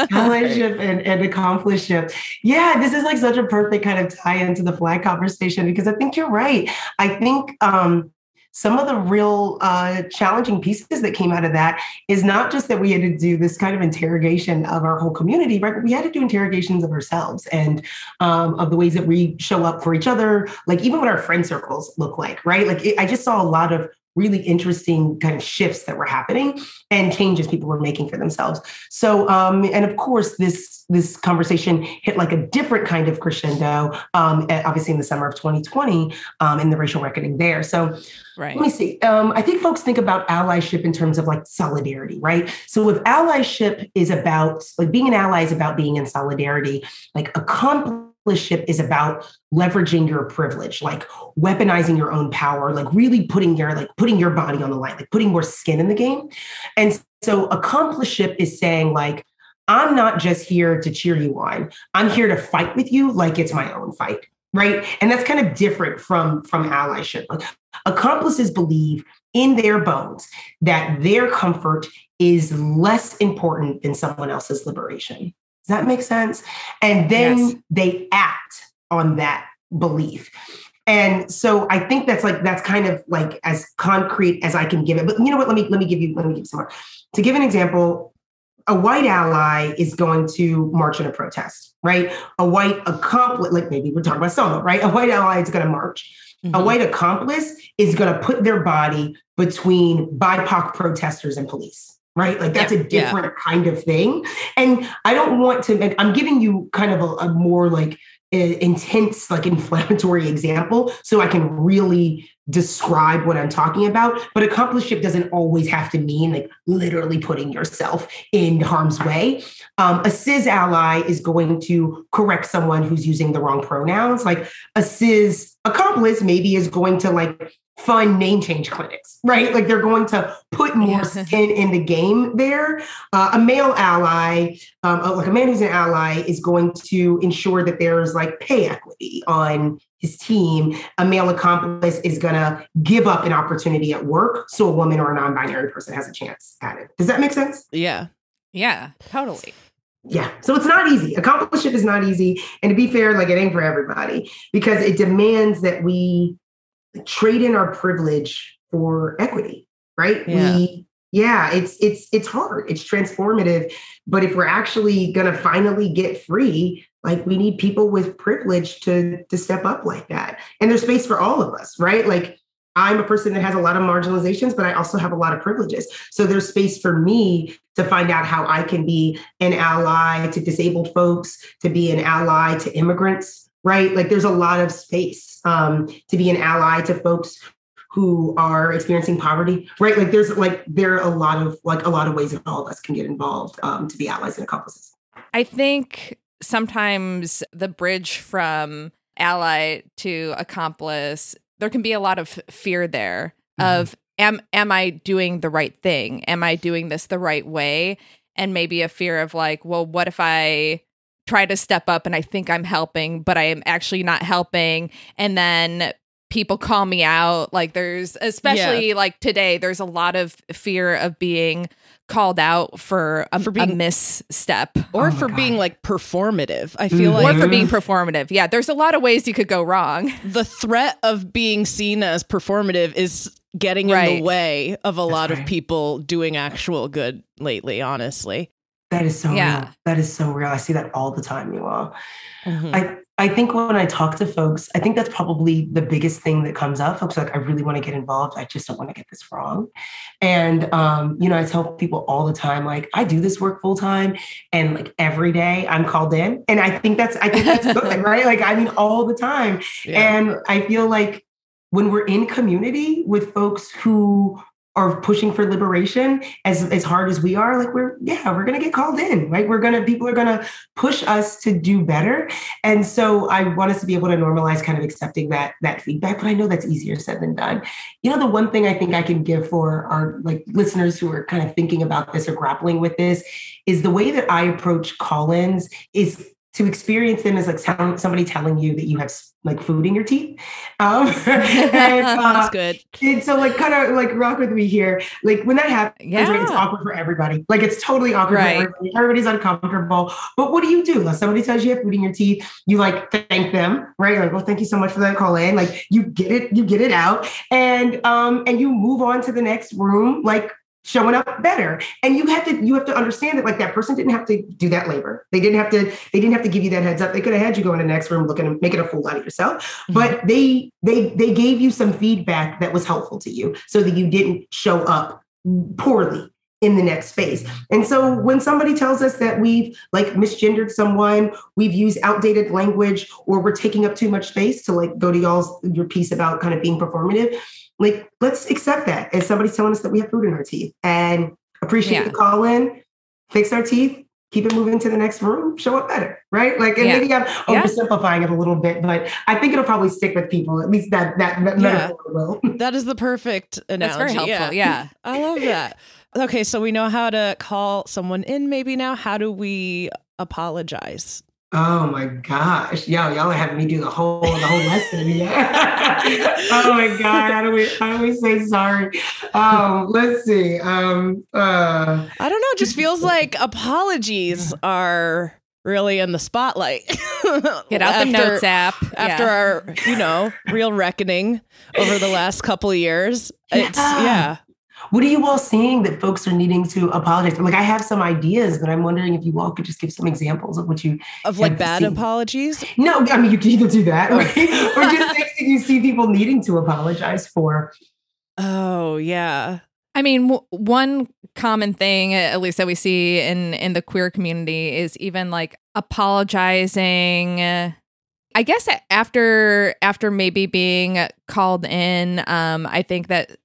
[SPEAKER 3] allyship and, and. Yeah, this is like such a perfect kind of tie into the flag conversation because I think you're right. I think um some of the real uh, challenging pieces that came out of that is not just that we had to do this kind of interrogation of our whole community, right? But we had to do interrogations of ourselves and um, of the ways that we show up for each other, like even what our friend circles look like, right? Like it, I just saw a lot of really interesting kind of shifts that were happening and changes people were making for themselves. So, um, and of course, this this conversation hit like a different kind of crescendo, um, obviously in the summer of 2020, um, in the racial reckoning there. So,
[SPEAKER 4] Right.
[SPEAKER 3] let me see. Um, I think folks think about allyship in terms of like solidarity, right? So if allyship is about like being an ally is about being in solidarity, like accompliceship is about leveraging your privilege, like weaponizing your own power, like really putting your like putting your body on the line, like putting more skin in the game. And so accompliceship is saying like I'm not just here to cheer you on. I'm here to fight with you like it's my own fight right and that's kind of different from from allyship like accomplices believe in their bones that their comfort is less important than someone else's liberation does that make sense and then
[SPEAKER 4] Yes.
[SPEAKER 3] they act on that belief and so i think that's like that's kind of like as concrete as i can give it but you know what let me let me give you let me give you some more to give an example a white ally is going to march in a protest, right? A white accomplice, like maybe we're talking about solo, right? A white ally is going to march. A mm-hmm. white accomplice is going to put their body between BIPOC protesters and police, right? Like that's
[SPEAKER 4] Yeah,
[SPEAKER 3] a
[SPEAKER 4] yeah.
[SPEAKER 3] different kind of thing. And I don't want to, I'm giving you kind of a, a more like uh, intense, like [laughs] inflammatory example so I can really describe what I'm talking about. But accompliceship doesn't always have to mean like literally putting yourself in harm's way. Um, a cis ally is going to correct someone who's using the wrong pronouns. Like a cis accomplice maybe is going to like fund name change clinics, right? Like they're going to put more skin in the game there. Uh, a male ally, um, like a man who's an ally, is going to ensure that there's like pay equity on his team. A male accomplice is going to give up an opportunity at work so a woman or a non-binary person has a chance at it. Does that make sense?
[SPEAKER 6] Yeah.
[SPEAKER 4] Yeah, totally.
[SPEAKER 3] Yeah. So it's not easy. Accompliceship is not easy. And to be fair, like it ain't for everybody because it demands that we trade in our privilege for equity, right?
[SPEAKER 6] Yeah.
[SPEAKER 3] We yeah, it's it's it's hard. It's transformative. But if we're actually gonna finally get free, like we need people with privilege to to step up like that. And there's space for all of us, right? Like I'm a person that has a lot of marginalizations, but I also have a lot of privileges. So there's space for me to find out how I can be an ally to disabled folks, to be an ally to immigrants, right? Like there's a lot of space um, to be an ally to folks who are experiencing poverty, right? Like there's like there are a lot of like a lot of ways that all of us can get involved um, to be allies and accomplices.
[SPEAKER 4] I think sometimes the bridge from ally to accomplice, there can be a lot of fear there of am am I doing the right thing? Am I doing this the right way? And maybe a fear of like, well, what if I try to step up and I think I'm helping, but I am actually not helping and then people call me out like there's especially like today there's a lot of fear of being called out for a,
[SPEAKER 6] For being-
[SPEAKER 4] a misstep
[SPEAKER 6] Or for being like performative. I feel
[SPEAKER 4] or
[SPEAKER 6] like or
[SPEAKER 4] for being performative. Yeah, there's a lot of ways you could go wrong. [laughs]
[SPEAKER 6] the threat of being seen as performative is getting in the way of a lot of people doing actual good lately, honestly.
[SPEAKER 3] That is so
[SPEAKER 4] Yeah.
[SPEAKER 3] real. That is so real. I see that all the time, you all.
[SPEAKER 6] Mhm.
[SPEAKER 3] I I think when I talk to folks, I think that's probably the biggest thing that comes up. Folks are like, I really want to get involved. I just don't want to get this wrong. And um, you know, I tell people all the time, like, I do this work full time and like every day I'm called in. And I think that's I think that's good, [laughs] right? Like, I mean, all the time.
[SPEAKER 6] Yeah.
[SPEAKER 3] And I feel like when we're in community with folks who are pushing for liberation as as hard as we are like we're yeah we're gonna get called in right? We're gonna people are gonna push us to do better. And so i want us to be able to normalize kind of accepting that that feedback but i know that's easier said than done. You know the one thing i think i can give for our like listeners who are kind of thinking about this or grappling with this is the way that i approach call-ins is to experience them is like somebody telling you that you have like food in your teeth. Um, [laughs] and, [laughs] uh,
[SPEAKER 6] That's good.
[SPEAKER 3] and so like kind of like rock with me here. Like when that happens, right, it's awkward for everybody. Like it's totally awkward
[SPEAKER 4] Right.
[SPEAKER 3] for everybody. Everybody's uncomfortable. But what do you do? Like somebody tells you you have food in your teeth, you like thank them, right? You're like, well, thank you so much for that call in. Like you get it, you get it out. And um, and you move on to the next room, like showing up better. And you have to you have to understand that like that person didn't have to do that labor. They didn't have to they didn't have to give you that heads up. They could have had you go in the next room looking and making a fool out of yourself. Mm-hmm. But they they they gave you some feedback that was helpful to you so that you didn't show up poorly in the next space. And so when somebody tells us that we've like misgendered someone, we've used outdated language, or we're taking up too much space to like go to y'all's your piece about kind of being performative, like let's accept that as somebody's telling us that we have food in our teeth and appreciate
[SPEAKER 4] Yeah.
[SPEAKER 3] the call in, fix our teeth, keep it moving to the next room, show up better, right? Like, and
[SPEAKER 4] Yeah.
[SPEAKER 3] maybe I'm
[SPEAKER 4] Yeah.
[SPEAKER 3] oversimplifying it a little bit, but I think it'll probably stick with people. At least that that, that
[SPEAKER 6] Yeah.
[SPEAKER 3] metaphor will. [laughs]
[SPEAKER 6] That is the perfect analogy.
[SPEAKER 4] That's very helpful. Yeah. [laughs]
[SPEAKER 6] I love that. Okay, so we know how to call someone in maybe now. How do we apologize?
[SPEAKER 3] Oh my gosh. Yo, y'all are having me do the whole the whole lesson. Yeah. [laughs] oh my God. How do we how do we say sorry? Um, let's see. Um uh
[SPEAKER 6] I don't know, it just feels [laughs] like apologies are really in the spotlight. [laughs]
[SPEAKER 4] Get out the notes app.
[SPEAKER 6] After
[SPEAKER 4] Yeah.
[SPEAKER 6] our, you know, real reckoning over the last couple of years. It's
[SPEAKER 3] Yeah.
[SPEAKER 6] yeah.
[SPEAKER 3] What are you all seeing that folks are needing to apologize? For? Like I have some ideas, but I'm wondering if you all could just give some examples of what you
[SPEAKER 6] Of like bad
[SPEAKER 3] seen.
[SPEAKER 6] apologies.
[SPEAKER 3] No, I mean you can either do that, right? [laughs] or just things that you see people needing to apologize for.
[SPEAKER 6] Oh, yeah.
[SPEAKER 4] I mean, w- one common thing, at least that we see in in the queer community, is even like apologizing. I guess after after maybe being called in, um, I think that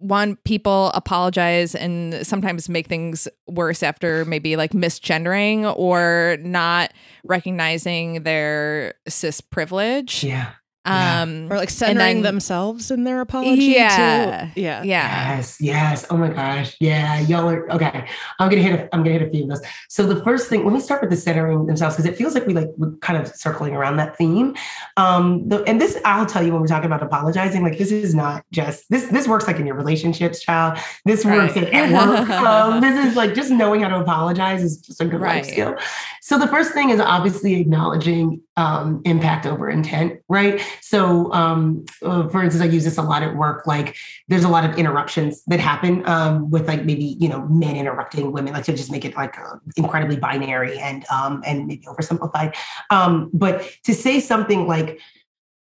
[SPEAKER 4] one people apologize and sometimes make things worse after maybe like misgendering or not recognizing their cis privilege.
[SPEAKER 3] Yeah. Yeah.
[SPEAKER 4] Um,
[SPEAKER 6] Or like centering
[SPEAKER 4] then-
[SPEAKER 6] themselves in their apology.
[SPEAKER 4] Yeah.
[SPEAKER 6] Too. Yeah.
[SPEAKER 4] Yeah.
[SPEAKER 3] Yes, yes. Oh my gosh. Yeah, y'all are okay. I'm gonna hit a I'm gonna hit a few of those. So the first thing, let me start with the centering themselves, because it feels like we like we're kind of circling around that theme. Um, the, and this I'll tell you when we're talking about apologizing, like this is not just this, this works like in your relationships, child. This works
[SPEAKER 4] Right.
[SPEAKER 3] at work. um, [laughs] this is like just knowing how to apologize is just a good
[SPEAKER 4] Right.
[SPEAKER 3] life skill. So the first thing is obviously acknowledging um, impact over intent, right? So, um, uh, for instance, I use this a lot at work. Like, there's a lot of interruptions that happen um, with like maybe you know men interrupting women, like to just make it like uh, incredibly binary and um, and maybe oversimplified. Um, but to say something like,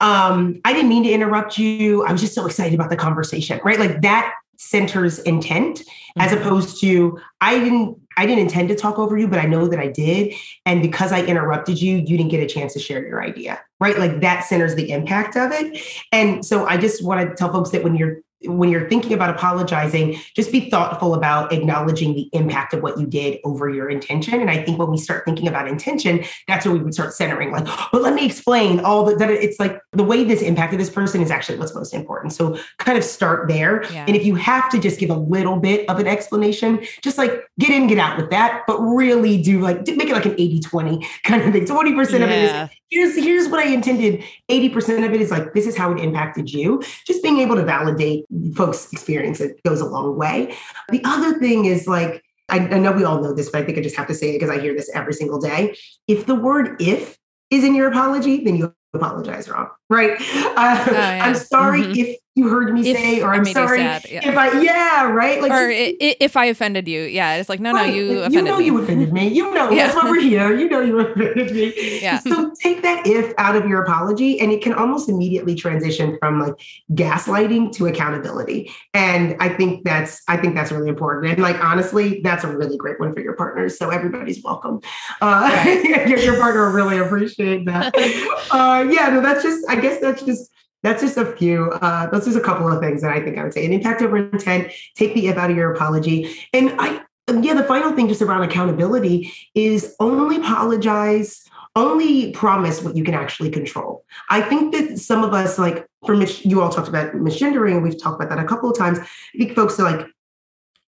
[SPEAKER 3] um, I didn't mean to interrupt you. I was just so excited about the conversation, right? Like that centers intent as opposed to I didn't I didn't intend to talk over you, but I know that I did. And because I interrupted you, you didn't get a chance to share your idea, right? Like that centers the impact of it. And so I just want to tell folks that when you're when you're thinking about apologizing, just be thoughtful about acknowledging the impact of what you did over your intention. And I think when we start thinking about intention, that's where we would start centering, like, [gasps] but let me explain all the, that it's like the way this impacted this person is actually what's most important. So kind of start there.
[SPEAKER 4] Yeah.
[SPEAKER 3] And if you have to just give a little bit of an explanation, just like get in, get out with that, but really do like make it like an 80 20 kind of thing. 20% of it
[SPEAKER 6] Yeah.
[SPEAKER 3] is here's here's what I intended. 80% of it is like this is how it impacted you. Just being able to validate folks' experience it goes a long way. The other thing is like I, I know we all know this, but I think I just have to say it because I hear this every single day. If the word if is in your apology, then you apologize wrong, right? Uh, [laughs]
[SPEAKER 4] yeah.
[SPEAKER 3] I'm sorry
[SPEAKER 4] Mhm.
[SPEAKER 3] if you heard me
[SPEAKER 4] If
[SPEAKER 3] say, or I'm sorry
[SPEAKER 4] sad, yeah.
[SPEAKER 3] if I, yeah, right? Like,
[SPEAKER 4] or
[SPEAKER 3] just-
[SPEAKER 4] i- i- if I offended you, yeah, it's like no, no, you
[SPEAKER 3] like, you know
[SPEAKER 4] me.
[SPEAKER 3] you offended me. You know [laughs]
[SPEAKER 4] Yeah.
[SPEAKER 3] that's why we're here. You know you offended me.
[SPEAKER 4] Yeah.
[SPEAKER 3] So take that if out of your apology, and it can almost immediately transition from like gaslighting to accountability. And I think that's I think that's really important. And like honestly, that's a really great one for your partners. So everybody's welcome. Uh, your, [laughs] your partner will really appreciate that. [laughs] uh, yeah, no, that's just I guess that's just that's just a few uh that's just a couple of things that i think i would say. An impact over intent take the if out of your apology. And i yeah the final thing just around accountability is only apologize only promise what you can actually control. I think that some of us like for mis- you all talked about misgendering we've talked about that a couple of times. I think folks are like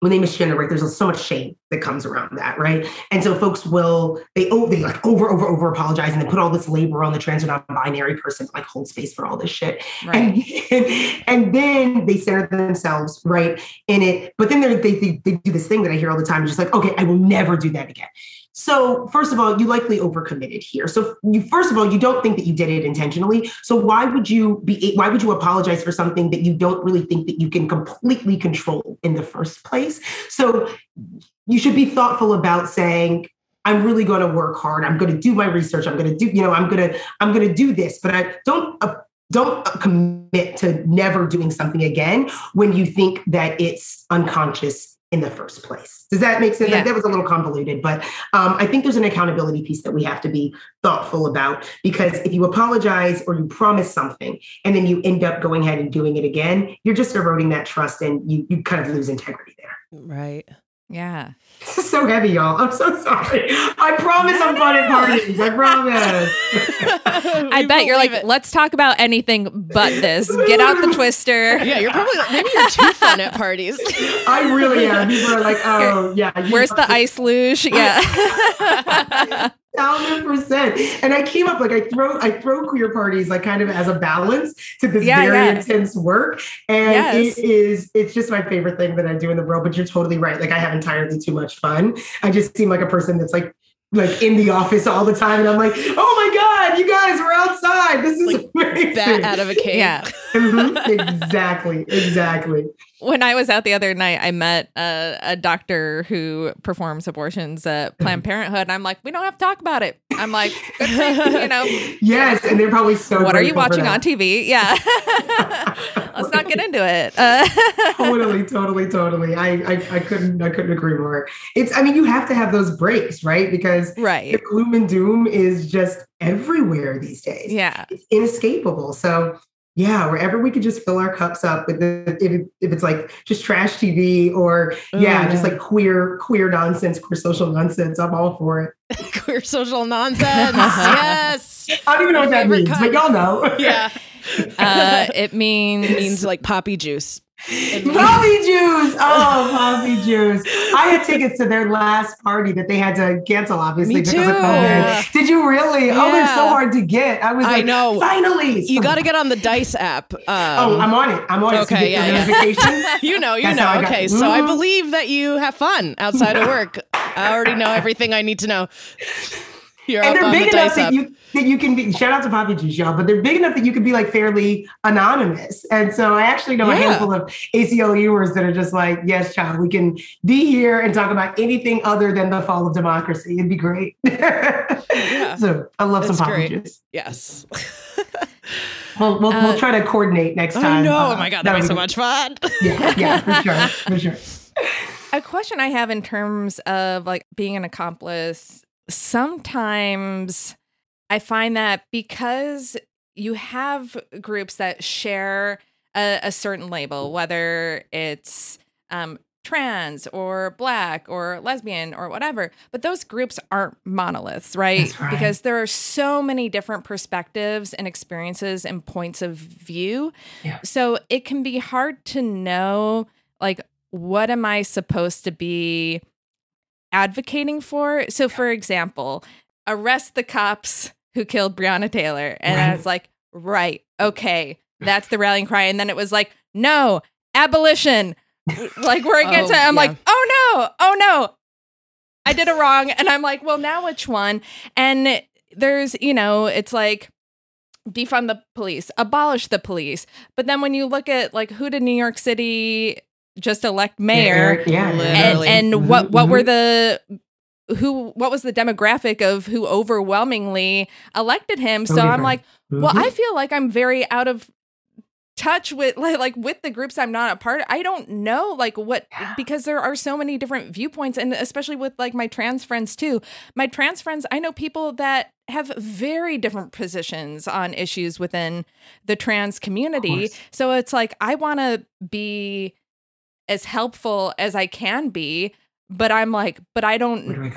[SPEAKER 3] when they misgender, right, there's so much shame that comes around that, right? And so folks will they oh they like over over over apologize and they put all this labor on the trans or non-binary person to like hold space for all this shit, and and then they center themselves right in it. But then they they they do this thing that I hear all the time, just like okay, I will never do that again. So first of all, you likely overcommitted here. So you first of all, you don't think that you did it intentionally. So why would you be why would you apologize for something that you don't really think that you can completely control in the first place? So you should be thoughtful about saying I'm really going to work hard. I'm going to do my research. I'm going to do, you know, I'm going to I'm going to do this, but I don't uh, don't commit to never doing something again when you think that it's unconscious in the first place. Does that make sense?
[SPEAKER 4] Yeah.
[SPEAKER 3] Like, that was a little convoluted, but um, I think there's an accountability piece that we have to be thoughtful about because if you apologize or you promise something and then you end up going ahead and doing it again, you're just eroding that trust and you you kind of lose integrity there.
[SPEAKER 6] Right.
[SPEAKER 4] Yeah.
[SPEAKER 3] This is so heavy, y'all. I'm so sorry. I promise I'm fun at parties. I promise. [laughs]
[SPEAKER 4] I bet you're like, let's talk about anything but this. Get out the twister.
[SPEAKER 6] Yeah, you're probably maybe you're too fun at parties. [laughs]
[SPEAKER 3] I really am. People are like, oh yeah.
[SPEAKER 4] Where's the ice luge? Yeah. [laughs]
[SPEAKER 3] thousand percent. And I came up like I throw I throw queer parties like kind of as a balance to this
[SPEAKER 4] Yeah,
[SPEAKER 3] very
[SPEAKER 4] yeah.
[SPEAKER 3] intense work. And
[SPEAKER 4] Yes.
[SPEAKER 3] it is it's just my favorite thing that I do in the world. But you're totally right. Like I have entirely too much fun. I just seem like a person that's like like in the office all the time. And I'm like, oh my God, you guys were outside. This is amazing.
[SPEAKER 6] Bat out of a cave.
[SPEAKER 4] Yeah. [laughs]
[SPEAKER 3] Mhm. Exactly. Exactly.
[SPEAKER 4] When I was out the other night, I met a, a doctor who performs abortions at [clears throat] Planned Parenthood. And I'm like, we don't have to talk about it. I'm like, [laughs] you, know,
[SPEAKER 3] Yes. And they're probably so
[SPEAKER 4] what are you watching on TV? Yeah. [laughs] Let's not get into it. [laughs] Uh,
[SPEAKER 3] totally, totally, totally. I, I I couldn't I couldn't agree more. It's I mean you have to have those breaks, right? Because
[SPEAKER 4] right.
[SPEAKER 3] the gloom and doom is just everywhere these days.
[SPEAKER 4] Yeah.
[SPEAKER 3] It's inescapable. So yeah, wherever we could just fill our cups up with the if, if it's like just trash TV or yeah,
[SPEAKER 6] Ooh,
[SPEAKER 3] just like queer queer nonsense, queer social nonsense. I'm all for it. [laughs]
[SPEAKER 6] Queer social nonsense. [laughs] yes.
[SPEAKER 3] I don't even know what that means,
[SPEAKER 6] kind.
[SPEAKER 3] but y'all know.
[SPEAKER 6] Yeah. [laughs]
[SPEAKER 4] Uh, it means,
[SPEAKER 6] It means like poppy juice. [laughs]
[SPEAKER 3] Poppy juice. Oh, poppy juice. I had tickets to their last party that they had to cancel, obviously,
[SPEAKER 6] Me
[SPEAKER 3] because
[SPEAKER 6] too.
[SPEAKER 3] of COVID. Did you really? Oh, they're so hard to get. I was
[SPEAKER 6] I
[SPEAKER 3] like,
[SPEAKER 6] know.
[SPEAKER 3] finally.
[SPEAKER 6] You got to get on the Dice app. Um,
[SPEAKER 3] Oh, I'm on it. I'm on it.
[SPEAKER 6] Okay, yeah, yeah.
[SPEAKER 3] notifications. [laughs]
[SPEAKER 6] you know, you
[SPEAKER 3] That's
[SPEAKER 6] know.
[SPEAKER 3] how I got-
[SPEAKER 6] Okay, so I
[SPEAKER 3] Mhm.
[SPEAKER 6] believe that you have fun outside of work. I already know everything I need to know. You're
[SPEAKER 3] and they're big
[SPEAKER 6] the
[SPEAKER 3] enough that
[SPEAKER 6] app.
[SPEAKER 3] you that you can be shout out to Poppy Juice, y'all, but they're big enough that you can be like fairly anonymous. And so I actually know a handful of ACLUers that are just like, yes, child, we can be here and talk about anything other than the fall of democracy. It'd be great. [laughs] So I love some Poppy
[SPEAKER 6] great.
[SPEAKER 3] Juice.
[SPEAKER 6] Yes. [laughs]
[SPEAKER 3] We'll, we'll,
[SPEAKER 4] Uh,
[SPEAKER 3] we'll try to coordinate next time.
[SPEAKER 6] I know.
[SPEAKER 3] Uh,
[SPEAKER 6] oh my god,
[SPEAKER 3] that
[SPEAKER 6] that'd be so much fun.
[SPEAKER 3] Yeah, yeah, for sure, for sure. [laughs]
[SPEAKER 4] a question I have in terms of like being an accomplice. Sometimes I find that because you have groups that share a, a certain label, whether it's um, trans or black or lesbian or whatever, but those groups aren't monoliths, right?
[SPEAKER 3] Right.
[SPEAKER 4] Because there are so many different perspectives and experiences and points of view.
[SPEAKER 3] Yeah.
[SPEAKER 4] So it can be hard to know, like, what am I supposed to be advocating for? So, for example, arrest the cops who killed Breonna Taylor. And I was like, right, okay, that's the rallying cry. And then it was like, no, abolition. [laughs] like, we're against
[SPEAKER 6] Oh,
[SPEAKER 4] it. I'm
[SPEAKER 6] yeah.
[SPEAKER 4] like, oh no, oh no, I did it wrong. And I'm like, well, now which one? And there's, you know, it's like, defund the police, abolish the police. But then when you look at like who did New York City just elect mayor,
[SPEAKER 3] Yeah,
[SPEAKER 4] and,
[SPEAKER 6] Literally.
[SPEAKER 4] and what what were
[SPEAKER 3] Mm-hmm.
[SPEAKER 4] the who what was the demographic of who overwhelmingly elected him? So
[SPEAKER 3] Totally
[SPEAKER 4] I'm like,
[SPEAKER 3] different.
[SPEAKER 4] well,
[SPEAKER 3] Mhm.
[SPEAKER 4] I feel like I'm very out of touch with [laughs] like, like with the groups I'm not a part of. I don't know like what because there are so many different viewpoints and especially with like my trans friends too. My trans friends, I know people that have very different positions on issues within the trans community. So it's like I want to be as helpful as I can be, but I'm like, but I don't
[SPEAKER 3] do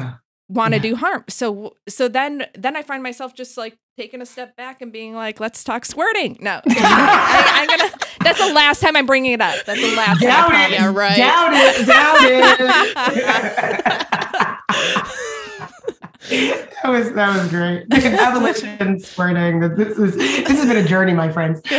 [SPEAKER 4] want to
[SPEAKER 3] Yeah.
[SPEAKER 4] do harm. So so then then I find myself just like taking a step back and being like, let's talk squirting. No, [laughs] I, I'm gonna. That's the last time I'm bringing it up. That's the last
[SPEAKER 3] Doubt
[SPEAKER 4] time.
[SPEAKER 3] It.
[SPEAKER 4] promise.
[SPEAKER 6] right.
[SPEAKER 3] Doubt it. Doubt it. [laughs] [laughs] [laughs] that was that was great. Abolition squirting. This is this has been a journey, my friends. [laughs]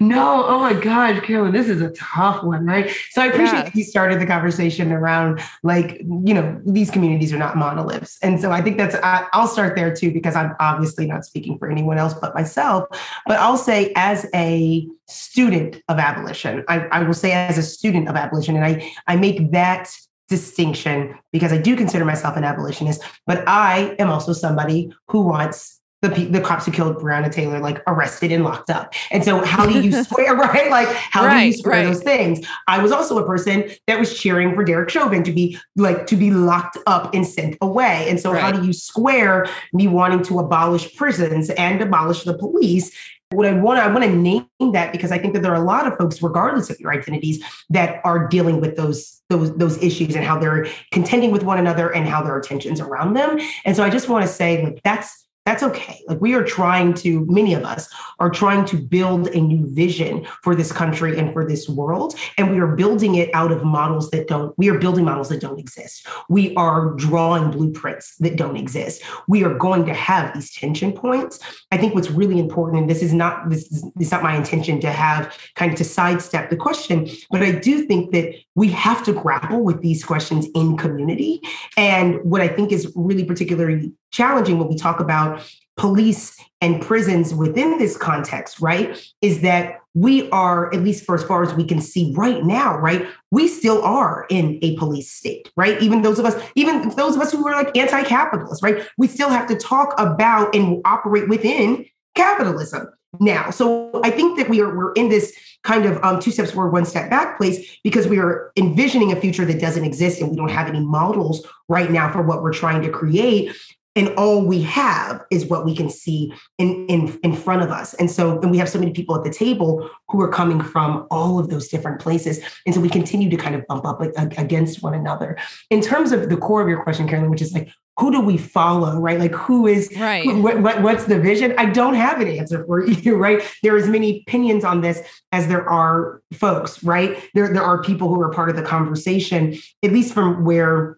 [SPEAKER 3] no, oh my gosh, Carolyn, this is a tough one, right? So I appreciate
[SPEAKER 4] Yeah.
[SPEAKER 3] that you started the conversation around like you know these communities are not monoliths, and so I think that's I, I'll start there too because I'm obviously not speaking for anyone else but myself. But I'll say as a student of abolition, I, I will say as a student of abolition, and I I make that distinction because I do consider myself an abolitionist, but I am also somebody who wants the the cops who killed Breonna Taylor like arrested and locked up. And so how do you [laughs] square [laughs] right? Like how do you square
[SPEAKER 4] right.
[SPEAKER 3] those things? I was also a person that was cheering for Derek Chauvin to be like to be locked up and sent away. And so how do you square me wanting to abolish prisons and abolish the police what I want, I want to name that because I think that there are a lot of folks, regardless of your identities, that are dealing with those those those issues and how they're contending with one another and how there are tensions around them. And so I just want to say, like that's that's okay. Like we are trying to, many of us are trying to build a new vision for this country and for this world, and we are building it out of models that don't. We are building models that don't exist. We are drawing blueprints that don't exist. We are going to have these tension points. I think what's really important, and this is not this is, not my intention to have kind of to sidestep the question, but I do think that we have to grapple with these questions in community. And what I think is really particularly challenging when we talk about police and prisons within this context, right, is that we are, at least for as far as we can see right now, right, we still are in a police state, right? Even those of us, even those of us who are like anti-capitalist, right, we still have to talk about and operate within capitalism now. So I think that we are we're in this kind of um, two steps forward, one step back place because we are envisioning a future that doesn't exist and we don't have any models right now for what we're trying to create. And all we have is what we can see in, in, in front of us. And so, and we have so many people at the table who are coming from all of those different places. And so we continue to kind of bump up against one another. In terms of the core of your question, Carolyn, which is like, who do we follow, right? Like who is
[SPEAKER 4] Right.
[SPEAKER 3] who- what, what what's the vision? I don't have an answer for [laughs] you, right? There is many opinions on this as there are folks, right? There there are people who are part of the conversation, at least from where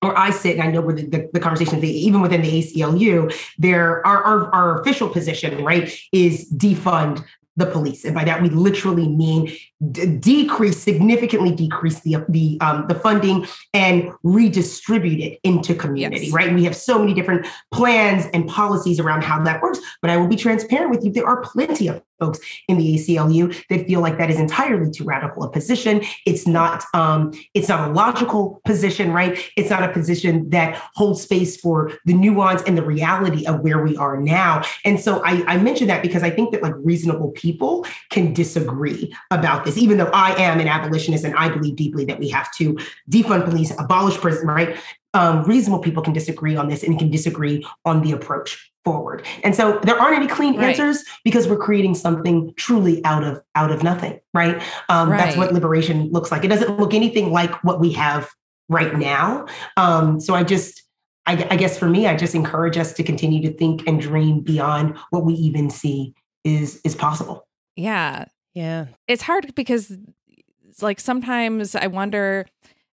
[SPEAKER 3] or I sit and I know where the, the, the conversation, the, even within the ACLU, there our, our our official position, right, is defund the police, and by that we literally mean d- decrease significantly decrease the the um, the funding and redistribute it into community,
[SPEAKER 4] Yes.
[SPEAKER 3] right? We have so many different plans and policies around how that works. But I will be transparent with you: there are plenty of folks in the ACLU that feel like that is entirely too radical a position. It's not um, it's not a logical position, right? It's not a position that holds space for the nuance and the reality of where we are now. And so I, I mention that because I think that like reasonable people can disagree about this, even though I am an abolitionist and I believe deeply that we have to defund police, abolish prison, right? Um, reasonable people can disagree on this and can disagree on the approach forward. And so there aren't any clean
[SPEAKER 4] Right.
[SPEAKER 3] answers because we're creating something truly out of out of nothing, right? Um, That's what liberation looks like. It doesn't look anything like what we have right now. Um, so I just, I, I guess for me, I just encourage us to continue to think and dream beyond what we even see is is possible.
[SPEAKER 4] Yeah.
[SPEAKER 6] Yeah.
[SPEAKER 4] It's hard because like sometimes I wonder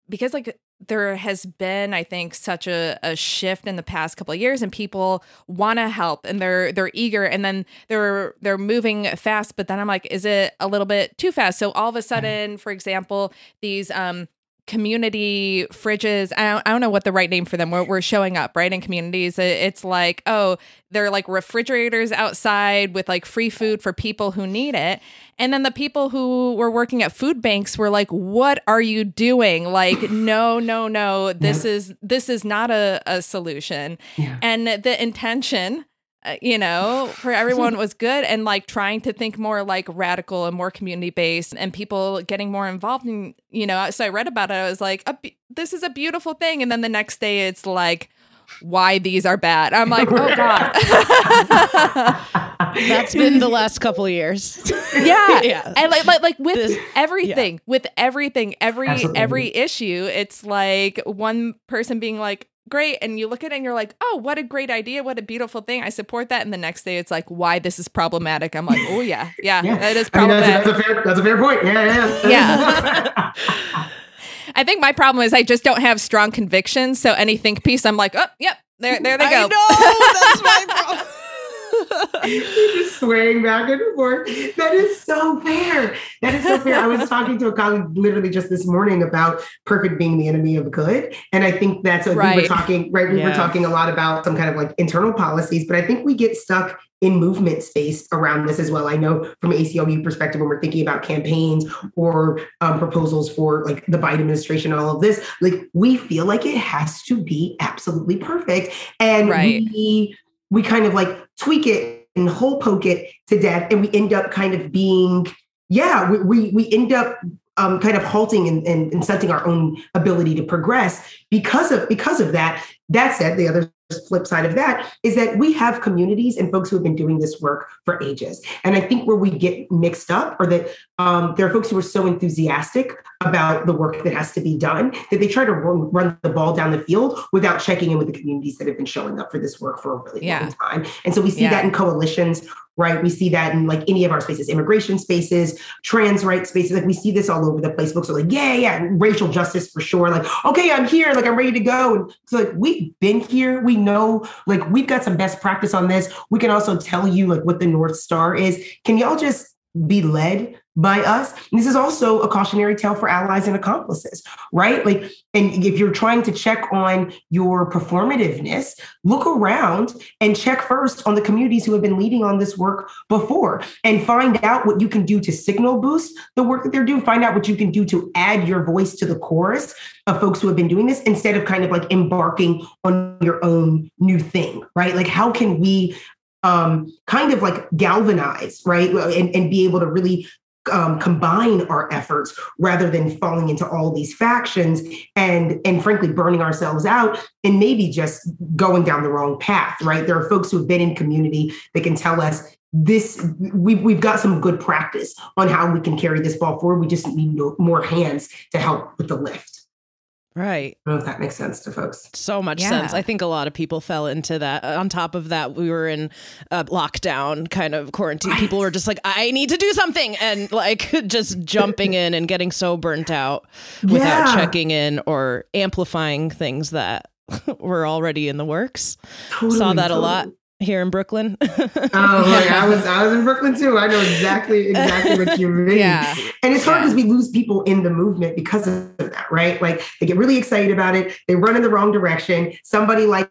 [SPEAKER 4] because like there has been I think such a, a shift in the past couple of years and people want to help and they're they're eager and then they're they're moving fast but then I'm like is it a little bit too fast? So all of a sudden for example these um community fridges. I don't, I don't know what the right name for them. We're, we're showing up right in communities. It's like oh, they're like refrigerators outside with like free food for people who need it. And then the people who were working at food banks were like, "What are you doing? Like, [laughs] no, no, no. This is this is not a, a solution." And the intention Uh, you know, for everyone was good and like trying to think more like radical and more community based and people getting more involved. And, you know, so I read about it. I was like, a this is a beautiful thing. And then the next day it's like, why these are bad. I'm like, oh [laughs] God. [laughs]
[SPEAKER 6] That's been the last couple of years.
[SPEAKER 4] yeah. [laughs]
[SPEAKER 6] Yeah.
[SPEAKER 4] And like, like, like with everything, with everything, every,
[SPEAKER 6] Absolutely.
[SPEAKER 4] every issue, it's like one person being like, great. And you look at it and you're like, oh, what a great idea. What a beautiful thing. I support that. And the next day it's like, why this is problematic. I'm like, oh yeah, [laughs] yeah, that is
[SPEAKER 3] I mean,
[SPEAKER 4] problematic.
[SPEAKER 3] that's, a, that's, a fair, that's a fair point. Yeah, yeah.
[SPEAKER 4] Yeah. [laughs] I think my problem is I just don't have strong convictions. So any think piece, I'm like, oh, yep, there, there they go.
[SPEAKER 3] You're [laughs] just swaying back and forth. That is so fair. That is so fair. I was talking to a colleague literally just this morning about perfect being the enemy of good. And I think that's what we were talking, right? We were talking a lot about some kind of like internal policies, but I think we get stuck in movement space around this as well. I know from ACLU perspective, when we're thinking about campaigns or um, proposals for like the Biden administration, all of this, like we feel like it has to be absolutely perfect. And
[SPEAKER 4] Right.
[SPEAKER 3] we we kind of like tweak it and hole poke it to death and we end up kind of being yeah we we, we end up um, kind of halting and, and, and stunting our own ability to progress. Because of because of that that said the other flip side of that is that we have communities and folks who have been doing this work for ages and i think where we get mixed up or that um, there are folks who are so enthusiastic about the work that has to be done that they try to run, run the ball down the field without checking in with the communities that have been showing up for this work for a really
[SPEAKER 4] Yeah.
[SPEAKER 3] long time and so we see
[SPEAKER 4] Yeah.
[SPEAKER 3] that in coalitions right? We see that in like any of our spaces immigration spaces trans rights spaces like we see this all over the place. Folks are like yeah yeah racial justice for sure. Like okay i'm here like i'm ready to go. And so like we've been here. We know like we've got some best practice on this. We can also tell you like what the north star is. Can y'all just be led by us and this is also a cautionary tale for allies and accomplices right like and if you're trying to check on your performativeness look around and check first on the communities who have been leading on this work before and find out what you can do to signal boost the work that they're doing. Find out what you can do to add your voice to the chorus of folks who have been doing this instead of kind of like embarking on your own new thing, right? Like, how can we um, kind of like galvanize, right? And, and be able to really um, combine our efforts rather than falling into all these factions and and frankly burning ourselves out and maybe just going down the wrong path right? There are folks who have been in community that can tell us this we've, we've got some good practice on how we can carry this ball forward. We just need more hands to help with the lift
[SPEAKER 6] Right.
[SPEAKER 3] i don't know if that makes sense to folks
[SPEAKER 6] So much
[SPEAKER 4] Yeah.
[SPEAKER 6] sense. I think a lot of people fell into that. Uh, On top of that, we were in uh, lockdown kind of quarantine. People were just like, I need to do something. And like [laughs] just jumping in and getting so burnt out without
[SPEAKER 3] Yeah.
[SPEAKER 6] checking in or amplifying things that [laughs] were already in the works. Saw
[SPEAKER 3] Totally,
[SPEAKER 6] that a lot
[SPEAKER 3] totally.
[SPEAKER 6] Here in Brooklyn. [laughs]
[SPEAKER 3] Oh, like I was I was in Brooklyn too. I know exactly exactly what you mean.
[SPEAKER 4] Yeah.
[SPEAKER 3] And it's hard because we lose people in the movement because of that, right? Like they get really excited about it, they run in the wrong direction. Somebody like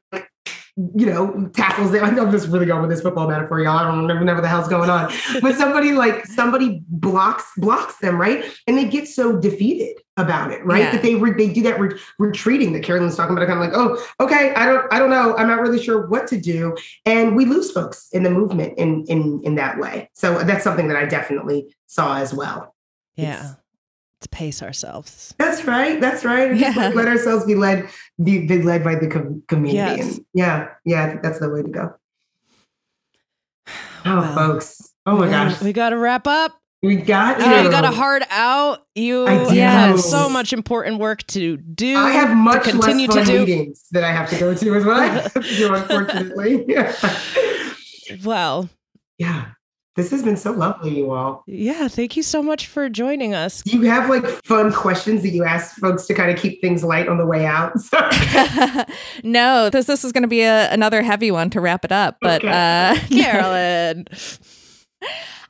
[SPEAKER 3] you know, tackles them. I know I'm just really going with this football metaphor, y'all. I don't remember what the hell's going on. But somebody like somebody blocks blocks them, right? And they get so defeated about it, right?
[SPEAKER 4] Yeah.
[SPEAKER 3] That they re- they do that re- retreating that Carolyn's talking about. Kind of like, oh, okay, I don't I don't know, I'm not really sure what to do, and we lose folks in the movement in in in that way. So that's something that I definitely saw as well.
[SPEAKER 6] yeah. To pace ourselves.
[SPEAKER 3] That's right. That's right.
[SPEAKER 4] Yeah.
[SPEAKER 3] let ourselves be led, be, be led by the com- community.
[SPEAKER 6] Yes.
[SPEAKER 3] And yeah, yeah, I think that's the way to go. [sighs] Oh,
[SPEAKER 6] Well,
[SPEAKER 3] folks. Oh my gosh.
[SPEAKER 6] We got to wrap up.
[SPEAKER 3] We got
[SPEAKER 6] You know, you
[SPEAKER 3] to.
[SPEAKER 6] got a hard out. You have so much important work to do.
[SPEAKER 3] I have much
[SPEAKER 6] to continue
[SPEAKER 3] less fun
[SPEAKER 6] to do.
[SPEAKER 3] meetings that I have to go to as well. [laughs] Do, unfortunately. [laughs] [laughs]
[SPEAKER 6] Well,
[SPEAKER 3] yeah. This has been so lovely, you all.
[SPEAKER 6] yeah. Thank you so much for joining us.
[SPEAKER 3] Do you have like fun questions that you ask folks to kind of keep things light on the way out? [laughs] [laughs]
[SPEAKER 4] no, this this is going to be a, another heavy one to wrap it up. But
[SPEAKER 3] Okay.
[SPEAKER 4] uh, [laughs]
[SPEAKER 6] Carolyn.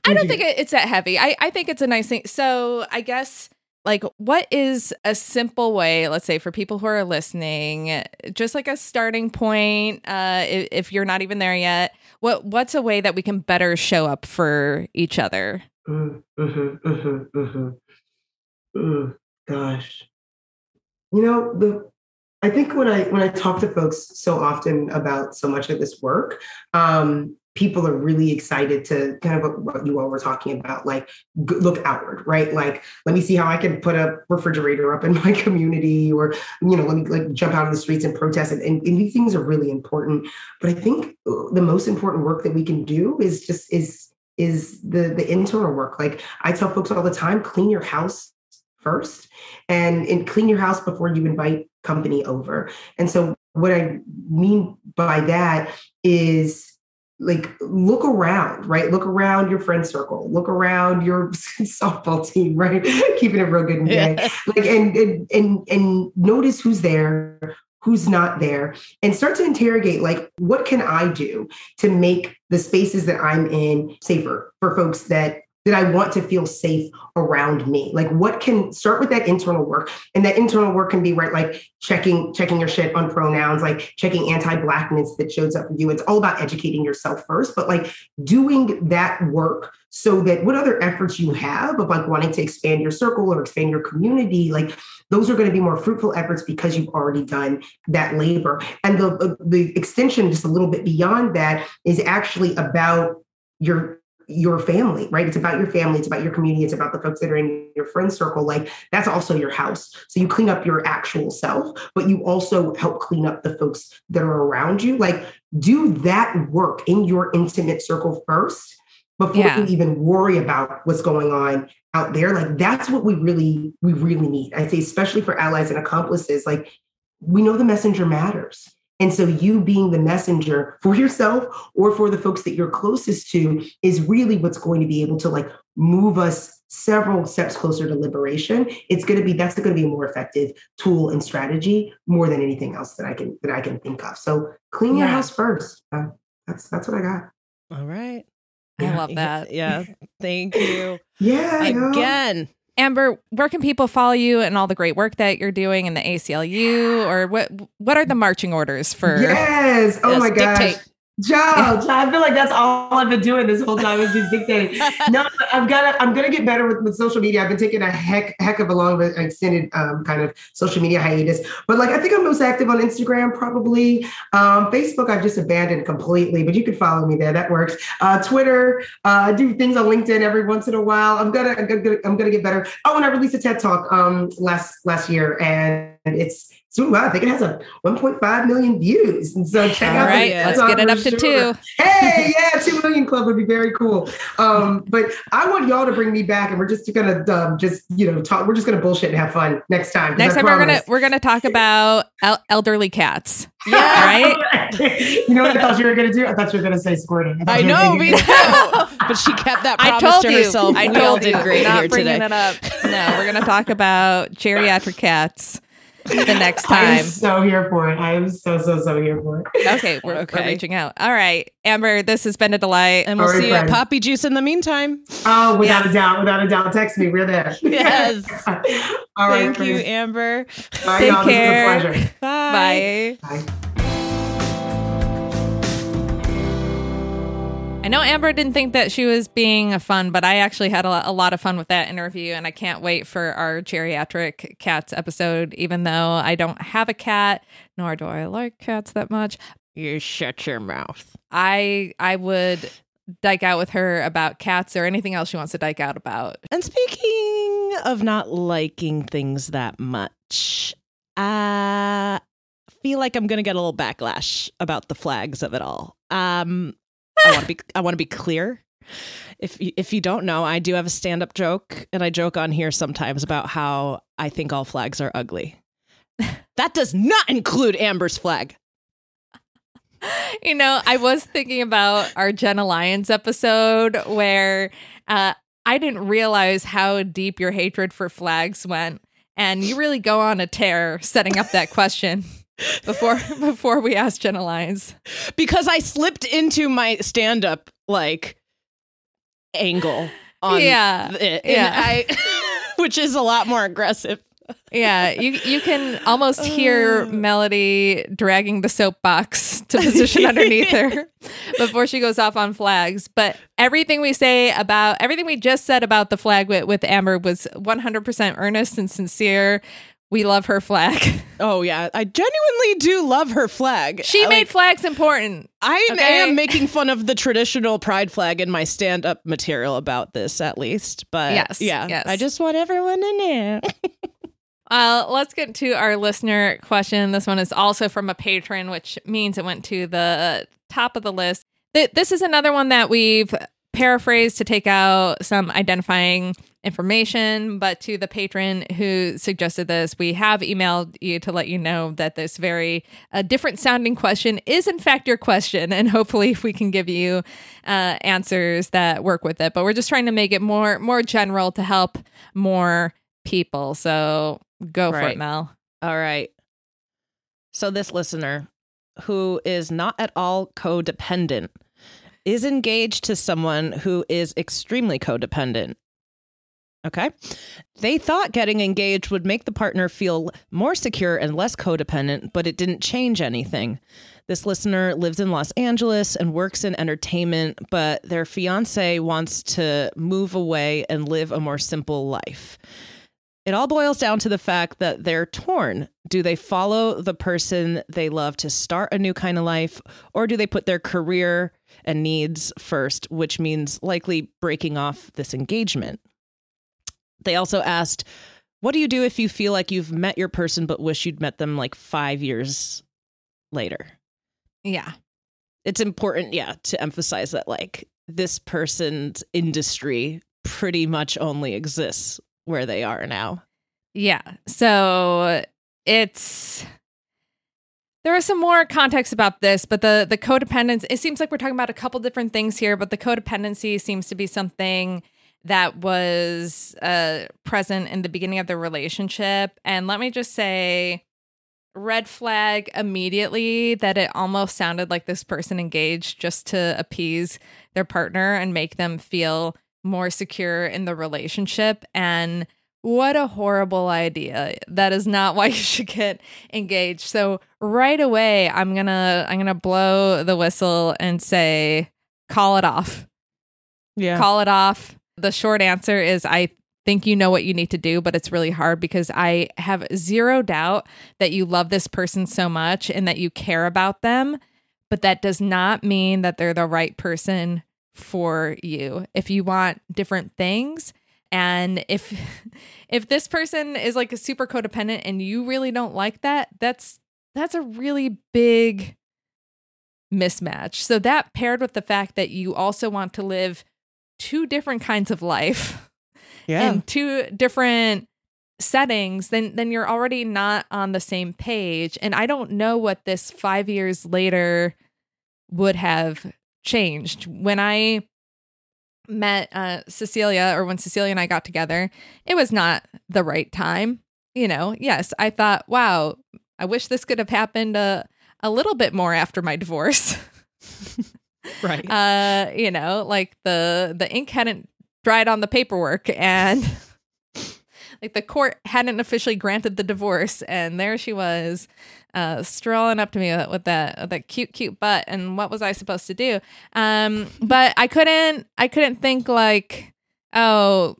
[SPEAKER 4] I don't think it, it's that heavy. I, I think it's a nice thing. So I guess like what is a simple way let's say for people who are listening just like a starting point uh if, if you're not even there yet what what's a way that we can better show up for each other
[SPEAKER 3] Mm, mhm, mhm, mhm. Mm, gosh, you know the. I think when I when I talk to folks so often about so much of this work, um, people are really excited to kind of what you all were talking about, like look outward, right? Like, let me see how I can put a refrigerator up in my [laughs] community, or you know, let me like jump out in the streets and protest. And, and, and these things are really important. But I think uh, the most important work that we can do is just is is the the internal work. Like I tell folks all the time, clean your house first and, and clean your house before you invite company over. And so what I mean by that is like look around, right? Look around your friend circle, look around your [laughs] softball team, right? [laughs] Keeping it real good and.
[SPEAKER 6] Yeah.
[SPEAKER 3] Like and, and and and notice who's there, who's not there, and start to interrogate like what can I do to make the spaces that I'm in safer for folks that that I want to feel safe around me. Like what can start with that internal work. And that internal work can be right, like checking, checking your shit on pronouns, like checking anti-blackness that shows up for you. It's all about educating yourself first, but like doing that work so that what other efforts you have of like wanting to expand your circle or expand your community, like those are going to be more fruitful efforts because you've already done that labor. And the the extension just a little bit beyond that is actually about your your family, right? It's about your family, it's about your community, it's about the folks that are in your friend circle. Like that's also your house. So you clean up your actual self, but you also help clean up the folks that are around you. Like do that work in your intimate circle first before
[SPEAKER 4] Yeah.
[SPEAKER 3] you even worry about what's going on out there. Like that's what we really, we really need. I'd say, especially for allies and accomplices, like we know the messenger matters. And so you being the messenger for yourself or for the folks that you're closest to is really what's going to be able to like move us several steps closer to liberation. It's going to be that's going to be a more effective tool and strategy more than anything else that I can that I can think of. So clean your
[SPEAKER 4] Yeah.
[SPEAKER 3] house first. Uh, that's that's what I got.
[SPEAKER 6] All right.
[SPEAKER 4] i love that
[SPEAKER 6] Yeah. Thank you. [laughs]
[SPEAKER 3] Yeah. I know.
[SPEAKER 6] Again.
[SPEAKER 4] Amber where can people follow you and all the great work that you're doing in the aclu or what what are the marching orders for
[SPEAKER 3] Yes. Oh my gosh.
[SPEAKER 4] dictate.
[SPEAKER 3] Joe, I feel like that's all I've been doing this whole time is just dictating. [laughs] No, I've got to, I'm going to get better with, with social media. I've been taking a heck, heck of a long, extended um, kind of social media hiatus. But like, I think I'm most active on Instagram, probably. Um, Facebook, I've just abandoned completely, but you can follow me there. That works. Uh, Twitter, uh, I do things on LinkedIn every once in a while. I'm gonna, I'm gonna, I'm gonna get better. Oh, and I released a TED talk um, last last year, and it's so wow, I think it has a 1.5 million views. And so check
[SPEAKER 4] All
[SPEAKER 3] out the
[SPEAKER 4] right,
[SPEAKER 3] TED
[SPEAKER 4] let's get it up to
[SPEAKER 3] sure.
[SPEAKER 4] two.
[SPEAKER 3] Hey, yeah, two million club would be very cool. Um, but I want y'all to bring me back, and we're just gonna um, just you know talk. We're just gonna bullshit and have fun next time. 'cause
[SPEAKER 4] next
[SPEAKER 3] I
[SPEAKER 4] time we're gonna we're gonna talk about el- elderly cats [laughs]
[SPEAKER 3] Yeah.
[SPEAKER 4] right
[SPEAKER 3] you know what I thought you were gonna do? I thought you were gonna say squirting. thought
[SPEAKER 6] I know,
[SPEAKER 3] thinking-
[SPEAKER 6] me too. [laughs] but she kept that
[SPEAKER 4] I
[SPEAKER 6] promise
[SPEAKER 4] told
[SPEAKER 6] to
[SPEAKER 4] you.
[SPEAKER 6] herself.
[SPEAKER 4] I
[SPEAKER 6] we all
[SPEAKER 4] told
[SPEAKER 6] did
[SPEAKER 4] you.
[SPEAKER 6] great
[SPEAKER 4] Not
[SPEAKER 6] here
[SPEAKER 4] bringing
[SPEAKER 6] today.
[SPEAKER 4] it up. No, we're gonna talk about geriatric cats the next [laughs] time.
[SPEAKER 3] I am so here for it. I am so so so here for it.
[SPEAKER 4] Okay, we're, we're
[SPEAKER 6] Okay.
[SPEAKER 4] reaching out. All right, Amber, this has been a delight.
[SPEAKER 6] And we'll
[SPEAKER 3] All right,
[SPEAKER 6] see you at. Poppy Juice in the meantime.
[SPEAKER 3] Oh, without a doubt, without a doubt, text me. We're there. [laughs]
[SPEAKER 6] Yes. [laughs]
[SPEAKER 3] All right.
[SPEAKER 6] Thank you. Amber.
[SPEAKER 3] Bye,
[SPEAKER 4] Take
[SPEAKER 3] y'all.
[SPEAKER 4] care.
[SPEAKER 3] This was a pleasure.
[SPEAKER 6] Bye.
[SPEAKER 4] Bye.
[SPEAKER 3] Bye.
[SPEAKER 4] I know Amber didn't think that she was being a fun, but I actually had a, lot of fun with that interview, and I can't wait for our geriatric cats episode. Even though I don't have a cat, nor do I like cats that much,
[SPEAKER 6] You shut your mouth.
[SPEAKER 4] I I would dyke out with her about cats or anything else she wants to dyke out about.
[SPEAKER 6] And speaking of not liking things that much, I feel like I'm gonna get a little backlash about the flags of it all. Um, I want to be I want to be clear. If you, if you don't know, I do have a stand up joke, and I joke on here sometimes about how I think all flags are ugly. That does not include Amber's flag.
[SPEAKER 4] you know, I was thinking about our Jenna Lyons episode where uh, I didn't realize how deep your hatred for flags went, and you really go on a tear setting up that question before [laughs] before we asked Jenna Lyons.
[SPEAKER 6] because I slipped into my stand up like angle on
[SPEAKER 4] Yeah,
[SPEAKER 6] it. And
[SPEAKER 4] yeah.
[SPEAKER 6] I [laughs] which is a lot more aggressive.
[SPEAKER 4] yeah, you you can almost hear uh. Melody dragging the soapbox to position [laughs] underneath her before she goes off on flags. But everything we say about everything we just said about the flag with, with Amber was 100% earnest and sincere. We love her flag. [laughs]
[SPEAKER 6] Oh yeah, I genuinely do love her flag.
[SPEAKER 4] She made flags important.
[SPEAKER 6] I
[SPEAKER 4] Okay.
[SPEAKER 6] am making fun of the traditional pride flag in my stand-up material about this, at least. But
[SPEAKER 4] Yes,
[SPEAKER 6] yeah,
[SPEAKER 4] yes.
[SPEAKER 6] I just want everyone to know. [laughs]
[SPEAKER 4] Uh, let's get to our listener question. This one is also from a patron, which means it went to the top of the list. Th- this is another one that we've paraphrased to take out some identifying information, but to the patron who suggested this, we have emailed you to let you know that this very uh, different sounding question is in fact your question, and hopefully we can give you uh, answers that work with it. But we're just trying to make it more more general to help more people. So go for it, Mel.
[SPEAKER 6] All right. So this listener, who is not at all codependent, is engaged to someone who is extremely codependent. Okay. They thought getting engaged would make the partner feel more secure and less codependent, but it didn't change anything. This listener lives in Los Angeles and works in entertainment, but their fiance wants to move away and live a more simple life. It all boils down to the fact that they're torn. Do they follow the person they love to start a new kind of life, or do they put their career and needs first, which means likely breaking off this engagement? They also asked, What do you do if you feel like you've met your person but wish you'd met them like five years later?
[SPEAKER 4] Yeah.
[SPEAKER 6] It's important, yeah, to emphasize that like this person's industry pretty much only exists where they are now.
[SPEAKER 4] Yeah. So it's there is some more context about this, but the the codependence, it seems like we're talking about a couple different things here, but the codependency seems to be something that was uh present in the beginning of the relationship. And let me just say red flag immediately that it almost sounded like this person engaged just to appease their partner and make them feel more secure in the relationship. And what a horrible idea. That is not [laughs] why you should get engaged. So right away i'm gonna i'm gonna blow the whistle and say call it off.
[SPEAKER 6] Yeah.
[SPEAKER 4] call it off the short answer is i think you know what you need to do but it's really hard because i have zero doubt that you love this person so much and that you care about them but that does not mean that they're the right person for you. If you want different things and if [laughs] if this person is like a super codependent and you really don't like that that's that's a really big mismatch. So that paired with the fact that you also want to live two different kinds of life [laughs]
[SPEAKER 6] Yeah.
[SPEAKER 4] in two different settings then then you're already not on the same page. And i don't know what this 5 years later would have changed. When i met uh Cecilia or when Cecilia and I got together it was not the right time you know? Yes i thought wow i wish this could have happened a a little bit more after my divorce [laughs]
[SPEAKER 6] right.
[SPEAKER 4] Uh you know like the the ink hadn't dried on the paperwork and [laughs] like the court hadn't officially granted the divorce and there she was uh strolling up to me with, with that with that cute cute butt and what was i supposed to do? Um but i couldn't i couldn't think like oh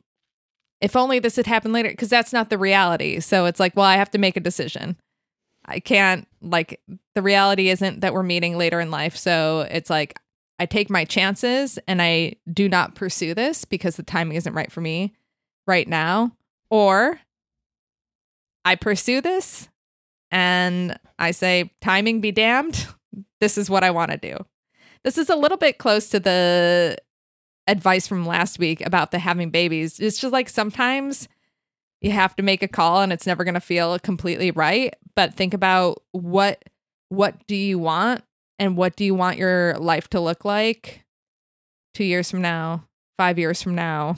[SPEAKER 4] if only this had happened later because that's not the reality. So it's like well i have to make a decision. I can't like the reality isn't that we're meeting later in life. So it's like I take my chances and I do not pursue this because the timing isn't right for me right now. Or I pursue this and I say, timing be damned. This is what I want to do. This is a little bit close to the advice from last week about the having babies. It's just like sometimes you have to make a call and it's never going to feel completely right, but think about what what do you want and what do you want your life to look like 2 years from now, 5 years from now.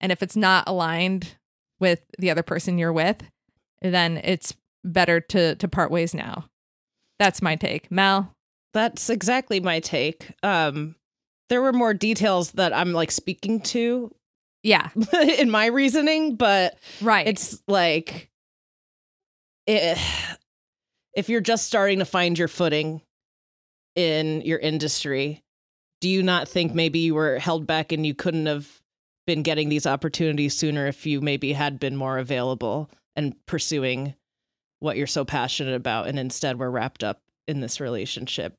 [SPEAKER 4] And if it's not aligned with the other person you're with, then it's better to to part ways now. That's my take. Mel,
[SPEAKER 6] That's exactly my take. Um, there were more details that I'm like speaking to
[SPEAKER 4] Yeah. [laughs]
[SPEAKER 6] in my reasoning, but
[SPEAKER 4] right.
[SPEAKER 6] it's like it, if you're just starting to find your footing in your industry, do you not think maybe you were held back and you couldn't have been getting these opportunities sooner if you maybe had been more available and pursuing what you're so passionate about and instead we're wrapped up in this relationship?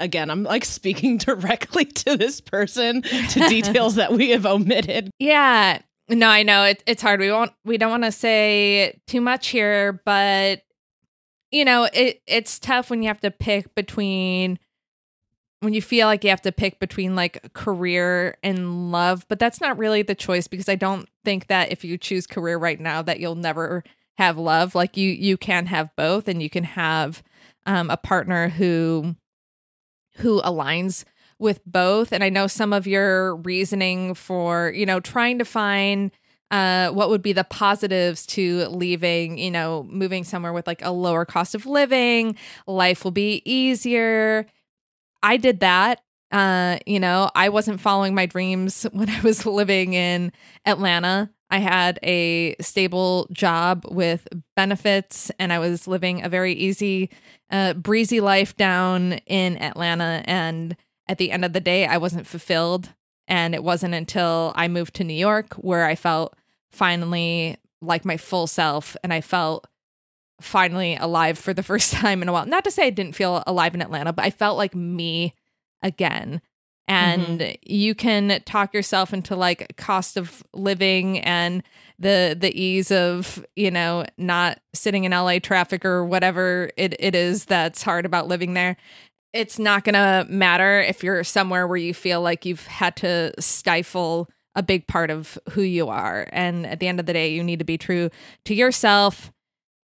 [SPEAKER 6] Again, I'm like speaking [laughs] directly to this person to details that we have omitted. [laughs]
[SPEAKER 4] Yeah. No, I know it, it's hard. We won't. We don't want to say too much here, but you know, it it's tough when you have to pick between when you feel like you have to pick between like career and love, but that's not really the choice because I don't think that if you choose career right now that you'll never have love. Like you you can have both and you can have um, a partner who who aligns with both and i know some of your reasoning for you know trying to find uh what would be the positives to leaving you know moving somewhere with like a lower cost of living life will be easier i did that uh you know i wasn't following my dreams [laughs] when i was living in atlanta i had a stable job with benefits and i was living a very easy uh breezy life down in atlanta and at the end of the day, I wasn't fulfilled. And it wasn't until I moved to New York where I felt finally like my full self and I felt finally alive for the [laughs] first time in a while. Not to say I didn't feel alive in Atlanta, but I felt like me again. And mm-hmm. you can talk yourself into like cost of living and the the ease of, you know, not sitting in LA traffic or whatever it, it is that's hard about living there it's not going to matter if you're somewhere where you feel like you've had to stifle a big part of who you are. And at the end of the day, you need to be true to yourself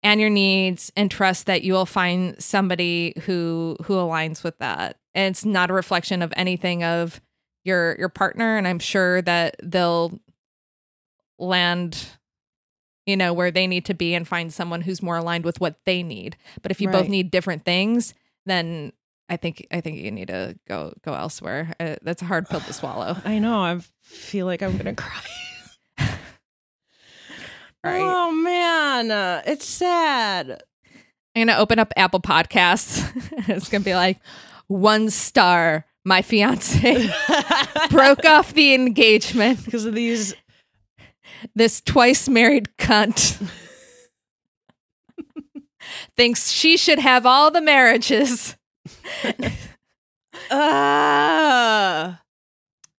[SPEAKER 4] and your needs and trust that you will find somebody who who aligns with that. And it's not a reflection of anything of your your partner and I'm sure that they'll land you know where they need to be and find someone who's more aligned with what they need. But if you right. both need different things, then I think I think you need to go go elsewhere. Uh, that's a hard pill to swallow. [sighs]
[SPEAKER 6] I know. I feel like I'm gonna cry. [laughs] right. Oh man, uh, it's sad.
[SPEAKER 4] I'm gonna open up Apple Podcasts. [laughs] it's gonna be like one star. My fiance [laughs] broke off the engagement
[SPEAKER 6] because of these.
[SPEAKER 4] This twice married cunt thinks she should have all the marriages.
[SPEAKER 6] Uh,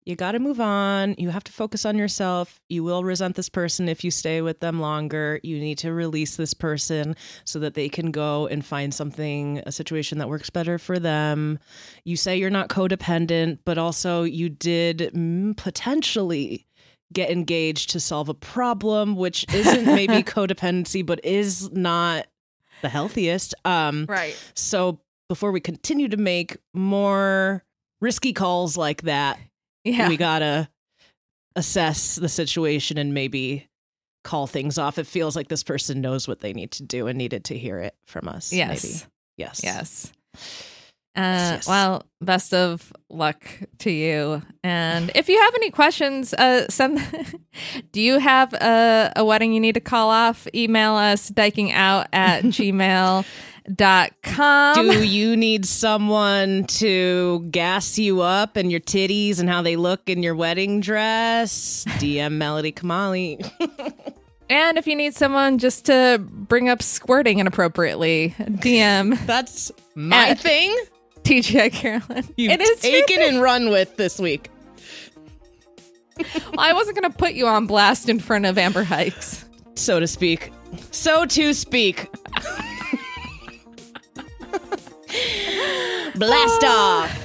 [SPEAKER 6] you got to move on. You have to focus on yourself. You will resent this person if you stay with them longer. You need to release this person so that they can go and find something, a situation that works better for them. You say you're not codependent, but also you did mm, potentially get engaged to solve a problem, which isn't maybe [laughs] codependency, but is not the healthiest. Um,
[SPEAKER 4] right.
[SPEAKER 6] So before we continue to make more risky calls like that,
[SPEAKER 4] yeah.
[SPEAKER 6] we gotta assess the situation and maybe call things off. It feels like this person knows what they need to do and needed to hear it from us.
[SPEAKER 4] Yes.
[SPEAKER 6] Maybe. Yes.
[SPEAKER 4] Yes. Uh, yes. Well, best of luck to you. And if you have any questions, uh, send. [laughs] do you have a, a wedding you need to call off? Email us dykingout at [laughs] gmail dot com.
[SPEAKER 6] Do you need someone to gas you up and your titties and how they look in your wedding dress? DM Melody Kamali. [laughs]
[SPEAKER 4] and if you need someone just to bring up squirting inappropriately, DM.
[SPEAKER 6] That's my thing.
[SPEAKER 4] TGI Carolyn.
[SPEAKER 6] You've it is taken and run with this week.
[SPEAKER 4] well, I wasn't going to put you on blast in front of Amber Hikes.
[SPEAKER 6] So to speak. So to speak. [laughs] [laughs] Blast ah. off.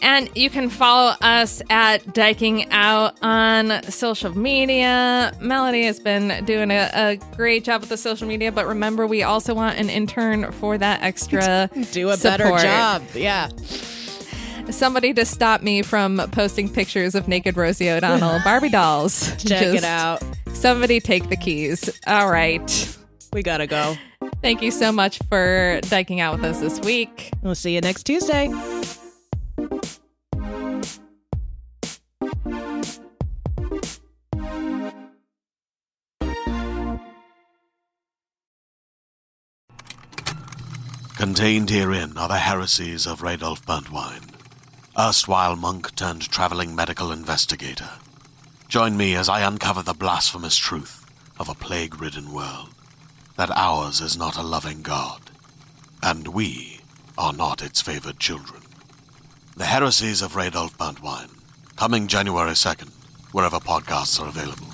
[SPEAKER 4] And you can follow us at Dyking Out on social media. Melody has been doing a, a, great job with the social media, but remember, we also want an intern for that extra [laughs]
[SPEAKER 6] do a
[SPEAKER 4] support.
[SPEAKER 6] better job. Yeah.
[SPEAKER 4] Somebody to stop me from posting pictures of naked Rosie O'Donnell Barbie dolls. [laughs]
[SPEAKER 6] Check Just it out.
[SPEAKER 4] Somebody take the keys. All right.
[SPEAKER 6] We got to go.
[SPEAKER 4] Thank you so much for dyking out with us this week.
[SPEAKER 6] We'll see you next Tuesday.
[SPEAKER 7] Contained herein are the heresies of Radolf Burntwine, erstwhile monk turned traveling medical investigator. Join me as I uncover the blasphemous truth of a plague ridden world that ours is not a loving God, and we are not its favored children. The Heresies of Radolf Burntwine, coming January 2nd, wherever podcasts are available.